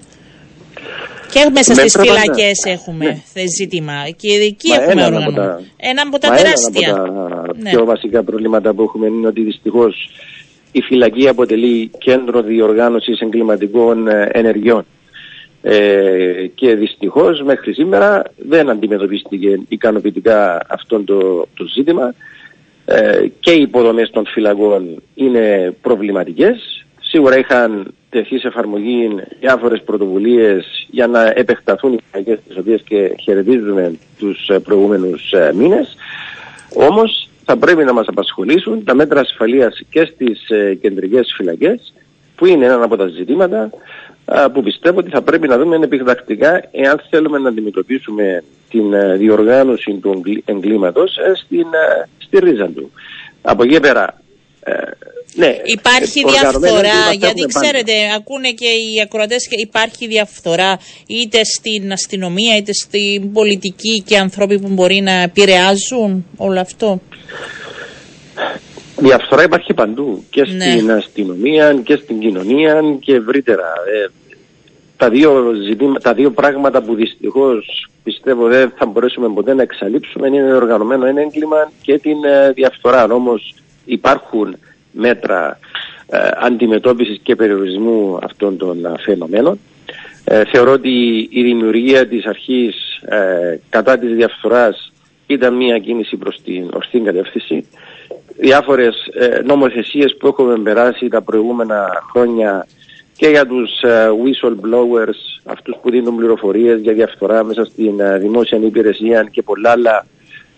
A: Και μέσα στις φυλακές έχουμε ναι. ζήτημα. Και εκεί έχουμε όργανο. Ένα από τα τεράστια. Ένα
B: από τα ναι. πιο βασικά προβλήματα που έχουμε είναι ότι δυστυχώς η φυλακή αποτελεί κέντρο διοργάνωσης εγκληματικών ε, ενεργειών. Ε, και δυστυχώς μέχρι σήμερα δεν αντιμετωπίστηκε ικανοποιητικά αυτό το, το ζήτημα ε, και οι υποδομές των φυλακών είναι προβληματικές. Σίγουρα είχαν τεθείς σε εφαρμογή διάφορες πρωτοβουλίες για να επεκταθούν οι φυλακές τις οποίες και χαιρετίζουμε τους ε, προηγούμενους ε, μήνες. Όμως θα πρέπει να μας απασχολήσουν τα μέτρα ασφαλείας και στις ε, κεντρικές φυλακές που είναι ένα από τα ζητήματα που πιστεύω ότι θα πρέπει να δούμε επιδακτικά εάν θέλουμε να αντιμετωπίσουμε την ε, διοργάνωση του εγκλήματος ε, στην, ε, στη ρίζα του. Από εκεί πέρα, ναι,
A: υπάρχει διαφθορά, γιατί ξέρετε, ακούνε και οι ακροατές και υπάρχει διαφθορά είτε στην αστυνομία είτε στην πολιτική και ανθρώποι που μπορεί να επηρεάζουν όλο αυτό.
B: Διαφθορά υπάρχει παντού και ναι. στην αστυνομία και στην κοινωνία και ευρύτερα. Ε, τα, δύο τα δύο πράγματα που δυστυχώς πιστεύω δεν θα μπορέσουμε ποτέ να εξαλείψουμε είναι το οργανωμένο ένα έγκλημα και την ε, διαφθορά. Όμως υπάρχουν μέτρα ε, αντιμετώπισης και περιορισμού αυτών των ε, φαινομένων. Ε, θεωρώ ότι η δημιουργία της αρχής ε, κατά της διαφθοράς ήταν μια κίνηση προς την ορθή κατεύθυνση διάφορες ε, νομοθεσίες που έχουμε περάσει τα προηγούμενα χρόνια και για τους ε, whistleblowers, αυτούς που δίνουν πληροφορίες για διαφθορά μέσα στην ε, δημόσια υπηρεσία και πολλά άλλα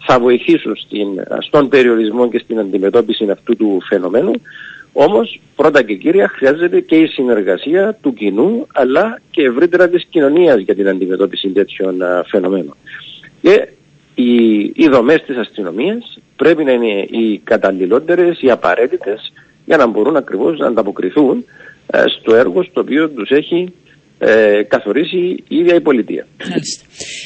B: θα βοηθήσουν στην, στον περιορισμό και στην αντιμετώπιση αυτού του φαινομένου. Όμως πρώτα και κύρια χρειάζεται και η συνεργασία του κοινού αλλά και ευρύτερα της κοινωνίας για την αντιμετώπιση τέτοιων φαινομένων. Και οι, οι δομές της αστυνομίας πρέπει να είναι οι καταλληλότερες, οι απαραίτητες για να μπορούν ακριβώς να ανταποκριθούν ε, στο έργο στο οποίο τους έχει ε, καθορίσει η ίδια η πολιτεία.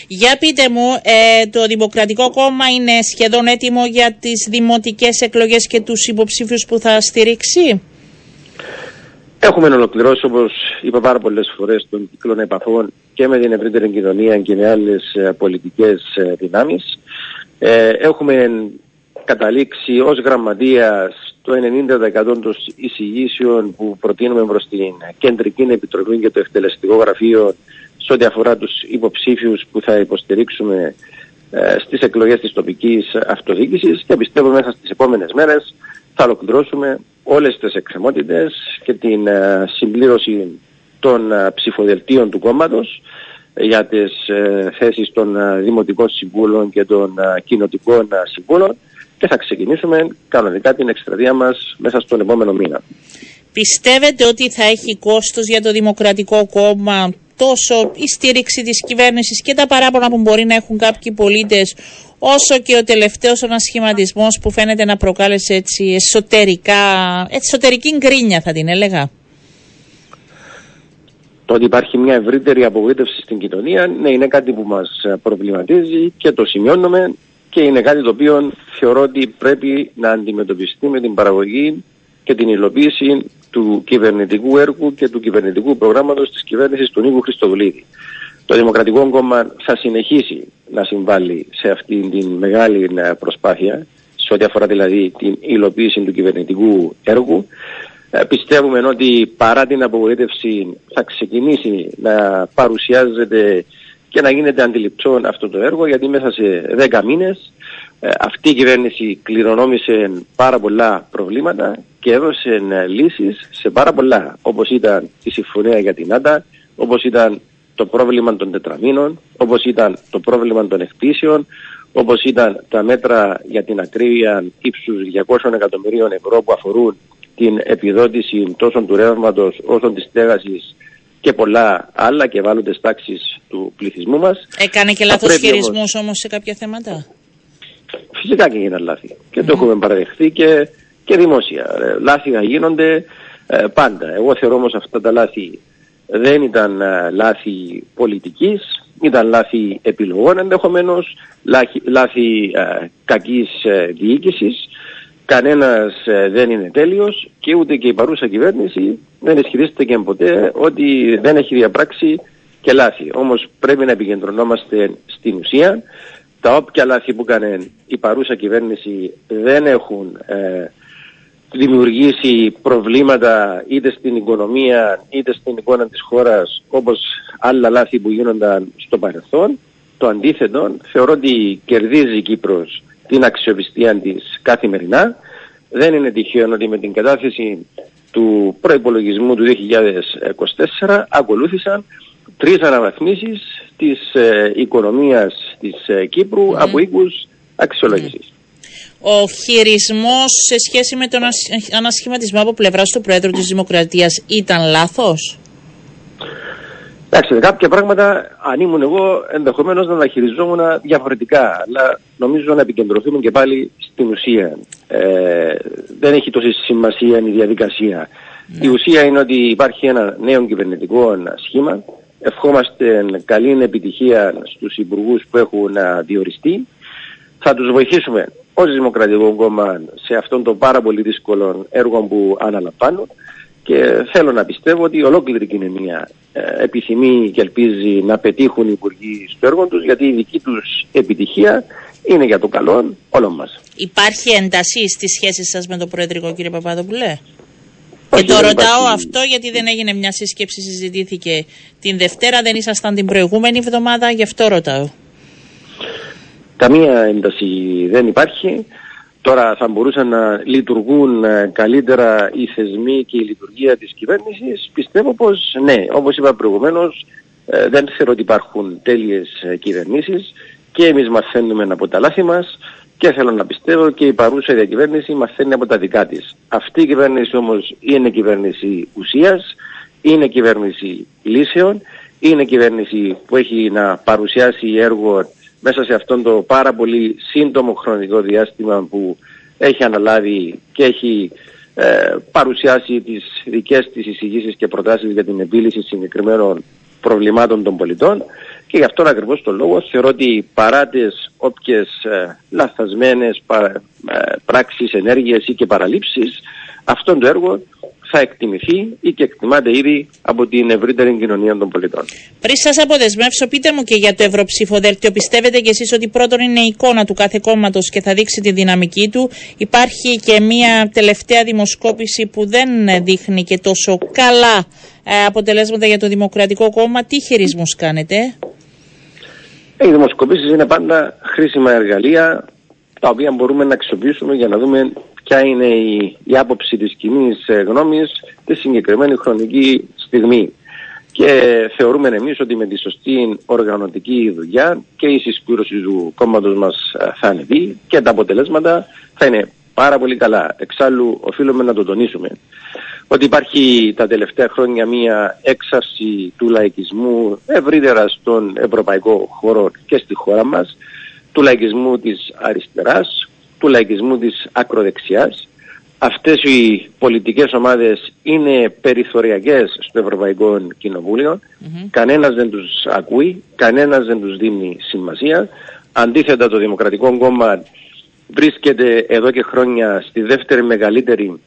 A: Για πείτε μου, ε, το Δημοκρατικό Κόμμα είναι σχεδόν έτοιμο για τις δημοτικές εκλογές και τους υποψήφιους που θα στηρίξει;
B: Έχουμε ολοκληρώσει, όπως είπα πάρα πολλές φορές, τον κύκλο επαφών και με την ευρύτερη κοινωνία και με άλλες πολιτικές δυνάμεις. Ε, έχουμε καταλήξει ως γραμματεία το 90% των εισηγήσεων που προτείνουμε προς την Κεντρική Επιτροπή και το Εκτελεστικό Γραφείο σε ό,τι αφορά τους υποψήφιους που θα υποστηρίξουμε ε, στις εκλογές της τοπικής αυτοδιοίκησης και πιστεύω μέσα στις επόμενες μέρες θα ολοκληρώσουμε όλες τις εκκρεμότητες και την ε, συμπλήρωση των ε, ψηφοδελτίων του κόμματος για τις ε, θέσεις των δημοτικών συμβούλων και των κοινοτικών συμβούλων και θα ξεκινήσουμε κανονικά την εκστρατεία μας μέσα στον επόμενο μήνα.
A: Πιστεύετε ότι θα έχει κόστος για το Δημοκρατικό Κόμμα τόσο η στήριξη της κυβέρνησης και τα παράπονα που μπορεί να έχουν κάποιοι πολίτες όσο και ο τελευταίος ανασχηματισμός που φαίνεται να προκάλεσε έτσι εσωτερικά, εσωτερική γκρίνια θα την έλεγα.
B: Το ότι υπάρχει μια ευρύτερη απογοήτευση στην κοινωνία ναι, είναι κάτι που μας προβληματίζει και το σημειώνουμε και είναι κάτι το οποίο θεωρώ ότι πρέπει να αντιμετωπιστεί με την παραγωγή και την υλοποίηση του κυβερνητικού έργου και του κυβερνητικού προγράμματος της κυβέρνησης του Νίκου Χριστοδουλίδη. Το Δημοκρατικό Κόμμα θα συνεχίσει να συμβάλλει σε αυτή την μεγάλη ε, προσπάθεια, σε ό,τι αφορά δηλαδή την υλοποίηση του κυβερνητικού έργου. Ε, πιστεύουμε ότι παρά την απογοήτευση θα ξεκινήσει να παρουσιάζεται και να γίνεται αντιληπτό αυτό το έργο γιατί μέσα σε 10 μήνες ε, αυτή η κυβέρνηση κληρονόμησε πάρα πολλά προβλήματα και έδωσε ε, λύσεις σε πάρα πολλά όπως ήταν η συμφωνία για την ΆΤΑ, όπως ήταν το πρόβλημα των τετραμήνων, όπως ήταν το πρόβλημα των εκπτήσεων, όπως ήταν τα μέτρα για την ακρίβεια ύψους 200 εκατομμυρίων ευρώ που αφορούν την επιδότηση τόσο του ρεύματος όσο της στέγασης και πολλά άλλα και βάλλοντες τάξεις του πληθυσμού μας.
A: Έκανε και λάθος χειρισμούς όμως σε κάποια θέματα;
B: Φυσικά και έγιναν λάθη. Και το έχουμε παραδεχθεί και, και δημόσια. Ε, λάθη να γίνονται ε, πάντα. Εγώ θεωρώ όμως αυτά τα λάθη δεν ήταν ε, λάθη πολιτικής, ήταν λάθη επιλογών ενδεχομένως, λάθη, λάθη κακής διοίκησης. Κανένας δεν είναι τέλειος και ούτε και η παρούσα κυβέρνηση δεν ισχυρίζεται και ποτέ ότι δεν έχει διαπράξει και λάθη. Όμως πρέπει να επικεντρωνόμαστε στην ουσία τα όποια λάθη που έκανε η παρούσα κυβέρνηση δεν έχουν ε, δημιουργήσει προβλήματα είτε στην οικονομία είτε στην εικόνα της χώρας όπως άλλα λάθη που γίνονταν στο παρελθόν. Το αντίθετο θεωρώ ότι κερδίζει η Κύπρος την αξιοπιστία της καθημερινά. Δεν είναι τυχαίο ότι με την κατάθεση του προϋπολογισμού του 2024 ακολούθησαν τρεις αναβαθμίσεις της ε, οικονομίας της ε, Κύπρου mm. από οίκους αξιολόγησης.
A: Ο χειρισμός σε σχέση με τον ανασχηματισμό από πλευράς του Πρόεδρου της Δημοκρατίας ήταν λάθος;
B: Εντάξει, κάποια πράγματα αν ήμουν εγώ ενδεχομένως να τα χειριζόμουν διαφορετικά, αλλά νομίζω να επικεντρωθούμε και πάλι στην ουσία. Ε, δεν έχει τόση σημασία η διαδικασία. Ναι. Η ουσία είναι ότι υπάρχει ένα νέο κυβερνητικό σχήμα Ευχόμαστε καλή επιτυχία στους υπουργούς που έχουν διοριστεί. Θα τους βοηθήσουμε ως Δημοκρατικό Κόμμα σε αυτόν τον πάρα πολύ δύσκολο έργο που αναλαμβάνουν και θέλω να πιστεύω ότι ολόκληρη η κοινωνία ε, επιθυμεί και ελπίζει να πετύχουν οι υπουργοί στο έργο τους γιατί η δική τους επιτυχία είναι για το καλό όλων μας.
A: Υπάρχει ένταση στις σχέσεις σας με τον Προεδρικό κύριε Παπαδοπουλέ. Και το ρωτάω αυτό γιατί δεν έγινε μια σύσκεψη, συζητήθηκε την Δευτέρα, δεν ήσασταν την προηγούμενη εβδομάδα, γι' αυτό ρωτάω.
B: Καμία ένταση δεν υπάρχει. Τώρα θα μπορούσαν να λειτουργούν ε, καλύτερα οι θεσμοί και η λειτουργία της κυβέρνησης. Πιστεύω πως ναι, όπως είπα προηγουμένως, ε, δεν θεωρώ ότι υπάρχουν τέλειες ε, κυβερνήσεις και εμείς μαθαίνουμε από τα λάθη μας και θέλω να πιστεύω και η παρούσα διακυβέρνηση μαθαίνει από τα δικά της. Αυτή η κυβέρνηση όμως είναι κυβέρνηση ουσίας, είναι κυβέρνηση λύσεων, είναι κυβέρνηση που έχει να παρουσιάσει έργο μέσα σε αυτόν το πάρα πολύ σύντομο χρονικό διάστημα που έχει αναλάβει και έχει ε, παρουσιάσει τις δικές της εισηγήσεις και προτάσεις για την επίλυση συγκεκριμένων προβλημάτων των πολιτών και γι' αυτόν ακριβώς τον λόγο θεωρώ ότι παρά τις όποιες ε, λαθασμένες πα, ε, πράξεις, ενέργειες ή και παραλήψεις αυτό το έργο θα εκτιμηθεί ή και εκτιμάται ήδη από την ευρύτερη κοινωνία των πολιτών.
A: Πριν σας αποδεσμεύσω, πείτε μου και για το Ευρωψηφοδέλτιο. Πιστεύετε κι εσείς ότι πρώτον είναι η εικόνα του κάθε κόμματος και θα δείξει τη δυναμική του. Υπάρχει και μία τελευταία δημοσκόπηση που δεν δείχνει και τόσο καλά ε, αποτελέσματα για το Δημοκρατικό Κόμμα. Τι χειρισμούς κάνετε;
B: Οι δημοσκοπήσεις είναι πάντα χρήσιμα εργαλεία τα οποία μπορούμε να αξιοποιήσουμε για να δούμε ποια είναι η, η άποψη της κοινής ε, γνώμης τη συγκεκριμένη χρονική στιγμή. Και θεωρούμε εμείς ότι με τη σωστή οργανωτική δουλειά και η συσπήρωση του κόμματος μας ε, θα ανεβεί και τα αποτελέσματα θα είναι πάρα πολύ καλά. Εξάλλου οφείλουμε να το τονίσουμε ότι υπάρχει τα τελευταία χρόνια μία έξαρση του λαϊκισμού ευρύτερα στον ευρωπαϊκό χώρο και στη χώρα μας, του λαϊκισμού της αριστεράς, του λαϊκισμού της ακροδεξιάς. Αυτές οι πολιτικές ομάδες είναι περιθωριακές στο Ευρωπαϊκό Κοινοβούλιο. Κανένας δεν τους ακούει, κανένας δεν τους δίνει σημασία. Αντίθετα το Δημοκρατικό Κόμμα βρίσκεται εδώ και χρόνια στη δεύτερη μεγαλύτερη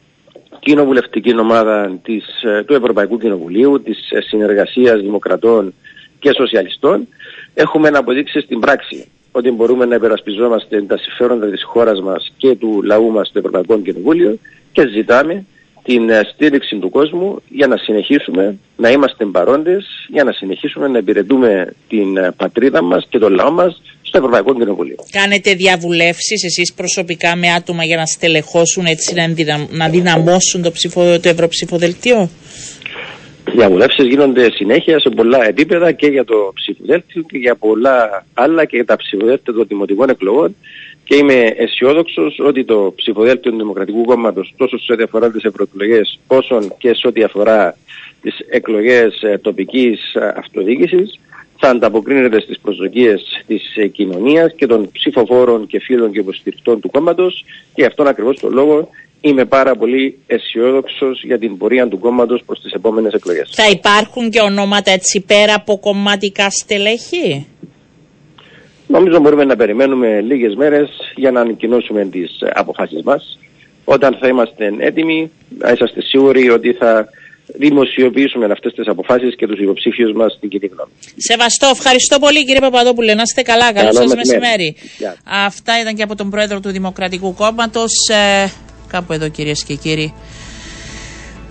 B: κοινοβουλευτική ομάδα της, ε, του Ευρωπαϊκού Κοινοβουλίου, της ε, συνεργασίας δημοκρατών και σοσιαλιστών, έχουμε να αποδείξεις στην πράξη ότι μπορούμε να υπερασπιζόμαστε τα συμφέροντα της χώρας μας και του λαού μας στο Ευρωπαϊκό Κοινοβούλιο και ζητάμε την ε, στήριξη του κόσμου για να συνεχίσουμε να είμαστε παρόντες, για να συνεχίσουμε να υπηρετούμε την ε, πατρίδα μας και τον λαό μας στο Ευρωπαϊκό Κοινοβούλιο.
A: Κάνετε διαβουλεύσεις εσείς προσωπικά με άτομα για να στελεχώσουν έτσι να, να δυναμώσουν το, ψηφο, το ευρωψηφοδελτίο.
B: Διαβουλεύσεις γίνονται συνέχεια σε πολλά επίπεδα και για το ψηφοδέλτιο και για πολλά άλλα και για τα ψηφοδέλτια των δημοτικών εκλογών. Και είμαι αισιόδοξος ότι το ψηφοδέλτιο του Δημοκρατικού Κόμματος τόσο σε ό,τι αφορά τις ευρωεκλογές όσο και σε ό,τι αφορά τις εκλογές ε, τοπικής ε, αυτοδιοίκησης θα ανταποκρίνεται στις προσδοκίες της ε, κοινωνίας και των ψηφοφόρων και φίλων και υποστηρικτών του κόμματος. Και αυτόν ακριβώς τον λόγο είμαι πάρα πολύ αισιόδοξος για την πορεία του κόμματος προς τις επόμενες εκλογές.
A: Θα υπάρχουν και ονόματα έτσι πέρα από κομματικά στελέχη;
B: Νομίζω μπορούμε να περιμένουμε λίγες μέρες για να ανακοινώσουμε τις αποφάσεις μας. Όταν θα είμαστε έτοιμοι, να είσαστε σίγουροι ότι θα δημοσιοποιήσουμε αυτές τις αποφάσεις και τους υποψήφιους μας στην κοινή γνώμη.
A: Σεβαστό. Ευχαριστώ πολύ κύριε Παπαδόπουλε. Να είστε καλά. Καλό σας μεσημέρι. Αυτά ήταν και από τον Πρόεδρο του Δημοκρατικού Κόμματος. Ε, κάπου εδώ κυρίες και κύριοι.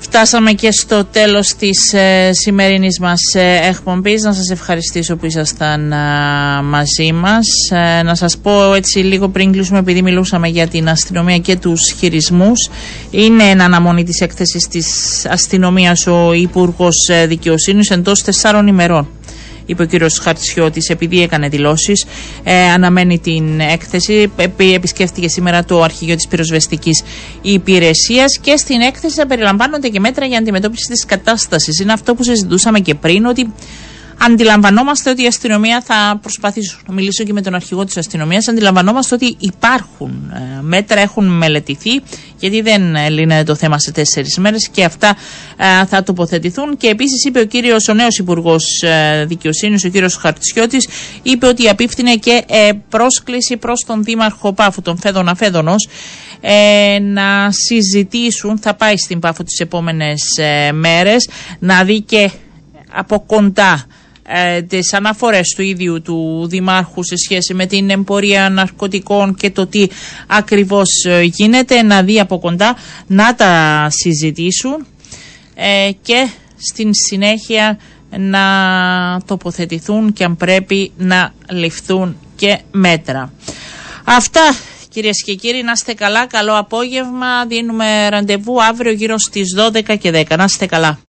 A: Φτάσαμε και στο τέλος της ε, σημερινής μας ε, εκπομπής. Να σας ευχαριστήσω που ήσασταν ε, μαζί μας. Ε, να σας πω έτσι λίγο πριν κλείσουμε επειδή μιλούσαμε για την αστυνομία και τους χειρισμούς. Είναι ένα αναμονή της έκθεσης της αστυνομίας ο Υπουργός Δικαιοσύνης εντός τεσσάρων ημερών είπε ο κύριος Χαρτιώτη, επειδή έκανε δηλώσεις. Ε, αναμένει την έκθεση. Επισκέφτηκε σήμερα το αρχηγείο της πυροσβεστικής υπηρεσίας και στην έκθεση θα περιλαμβάνονται και μέτρα για αντιμετώπιση της κατάστασης. Είναι αυτό που συζητούσαμε και πριν, ότι Αντιλαμβανόμαστε ότι η αστυνομία θα προσπαθήσει να μιλήσω και με τον αρχηγό της αστυνομίας. Αντιλαμβανόμαστε ότι υπάρχουν ε, μέτρα, έχουν μελετηθεί, γιατί δεν λύνεται το θέμα σε τέσσερις μέρες και αυτά ε, θα τοποθετηθούν. Και επίσης είπε ο κύριος, ο νέος Υπουργός ε, Δικαιοσύνης, ο κύριος Χαρτισιώτης, είπε ότι απίφθινε και πρόσκληση προς τον Δήμαρχο Πάφου, τον Φέδωνα Φέδωνος, να συζητήσουν, θα πάει στην Πάφου τις επόμενες μέρες, να δει και από κοντά ε, τις αναφορές του ίδιου του Δημάρχου σε σχέση με την εμπορία ναρκωτικών και το τι ακριβώς ε, γίνεται, να δει από κοντά, να τα συζητήσουν ε, και στην συνέχεια να τοποθετηθούν και αν πρέπει να ληφθούν και μέτρα. Αυτά κυρίες και κύριοι, να είστε καλά, καλό απόγευμα. Δίνουμε ραντεβού αύριο γύρω στις 12 και 10. Να είστε καλά.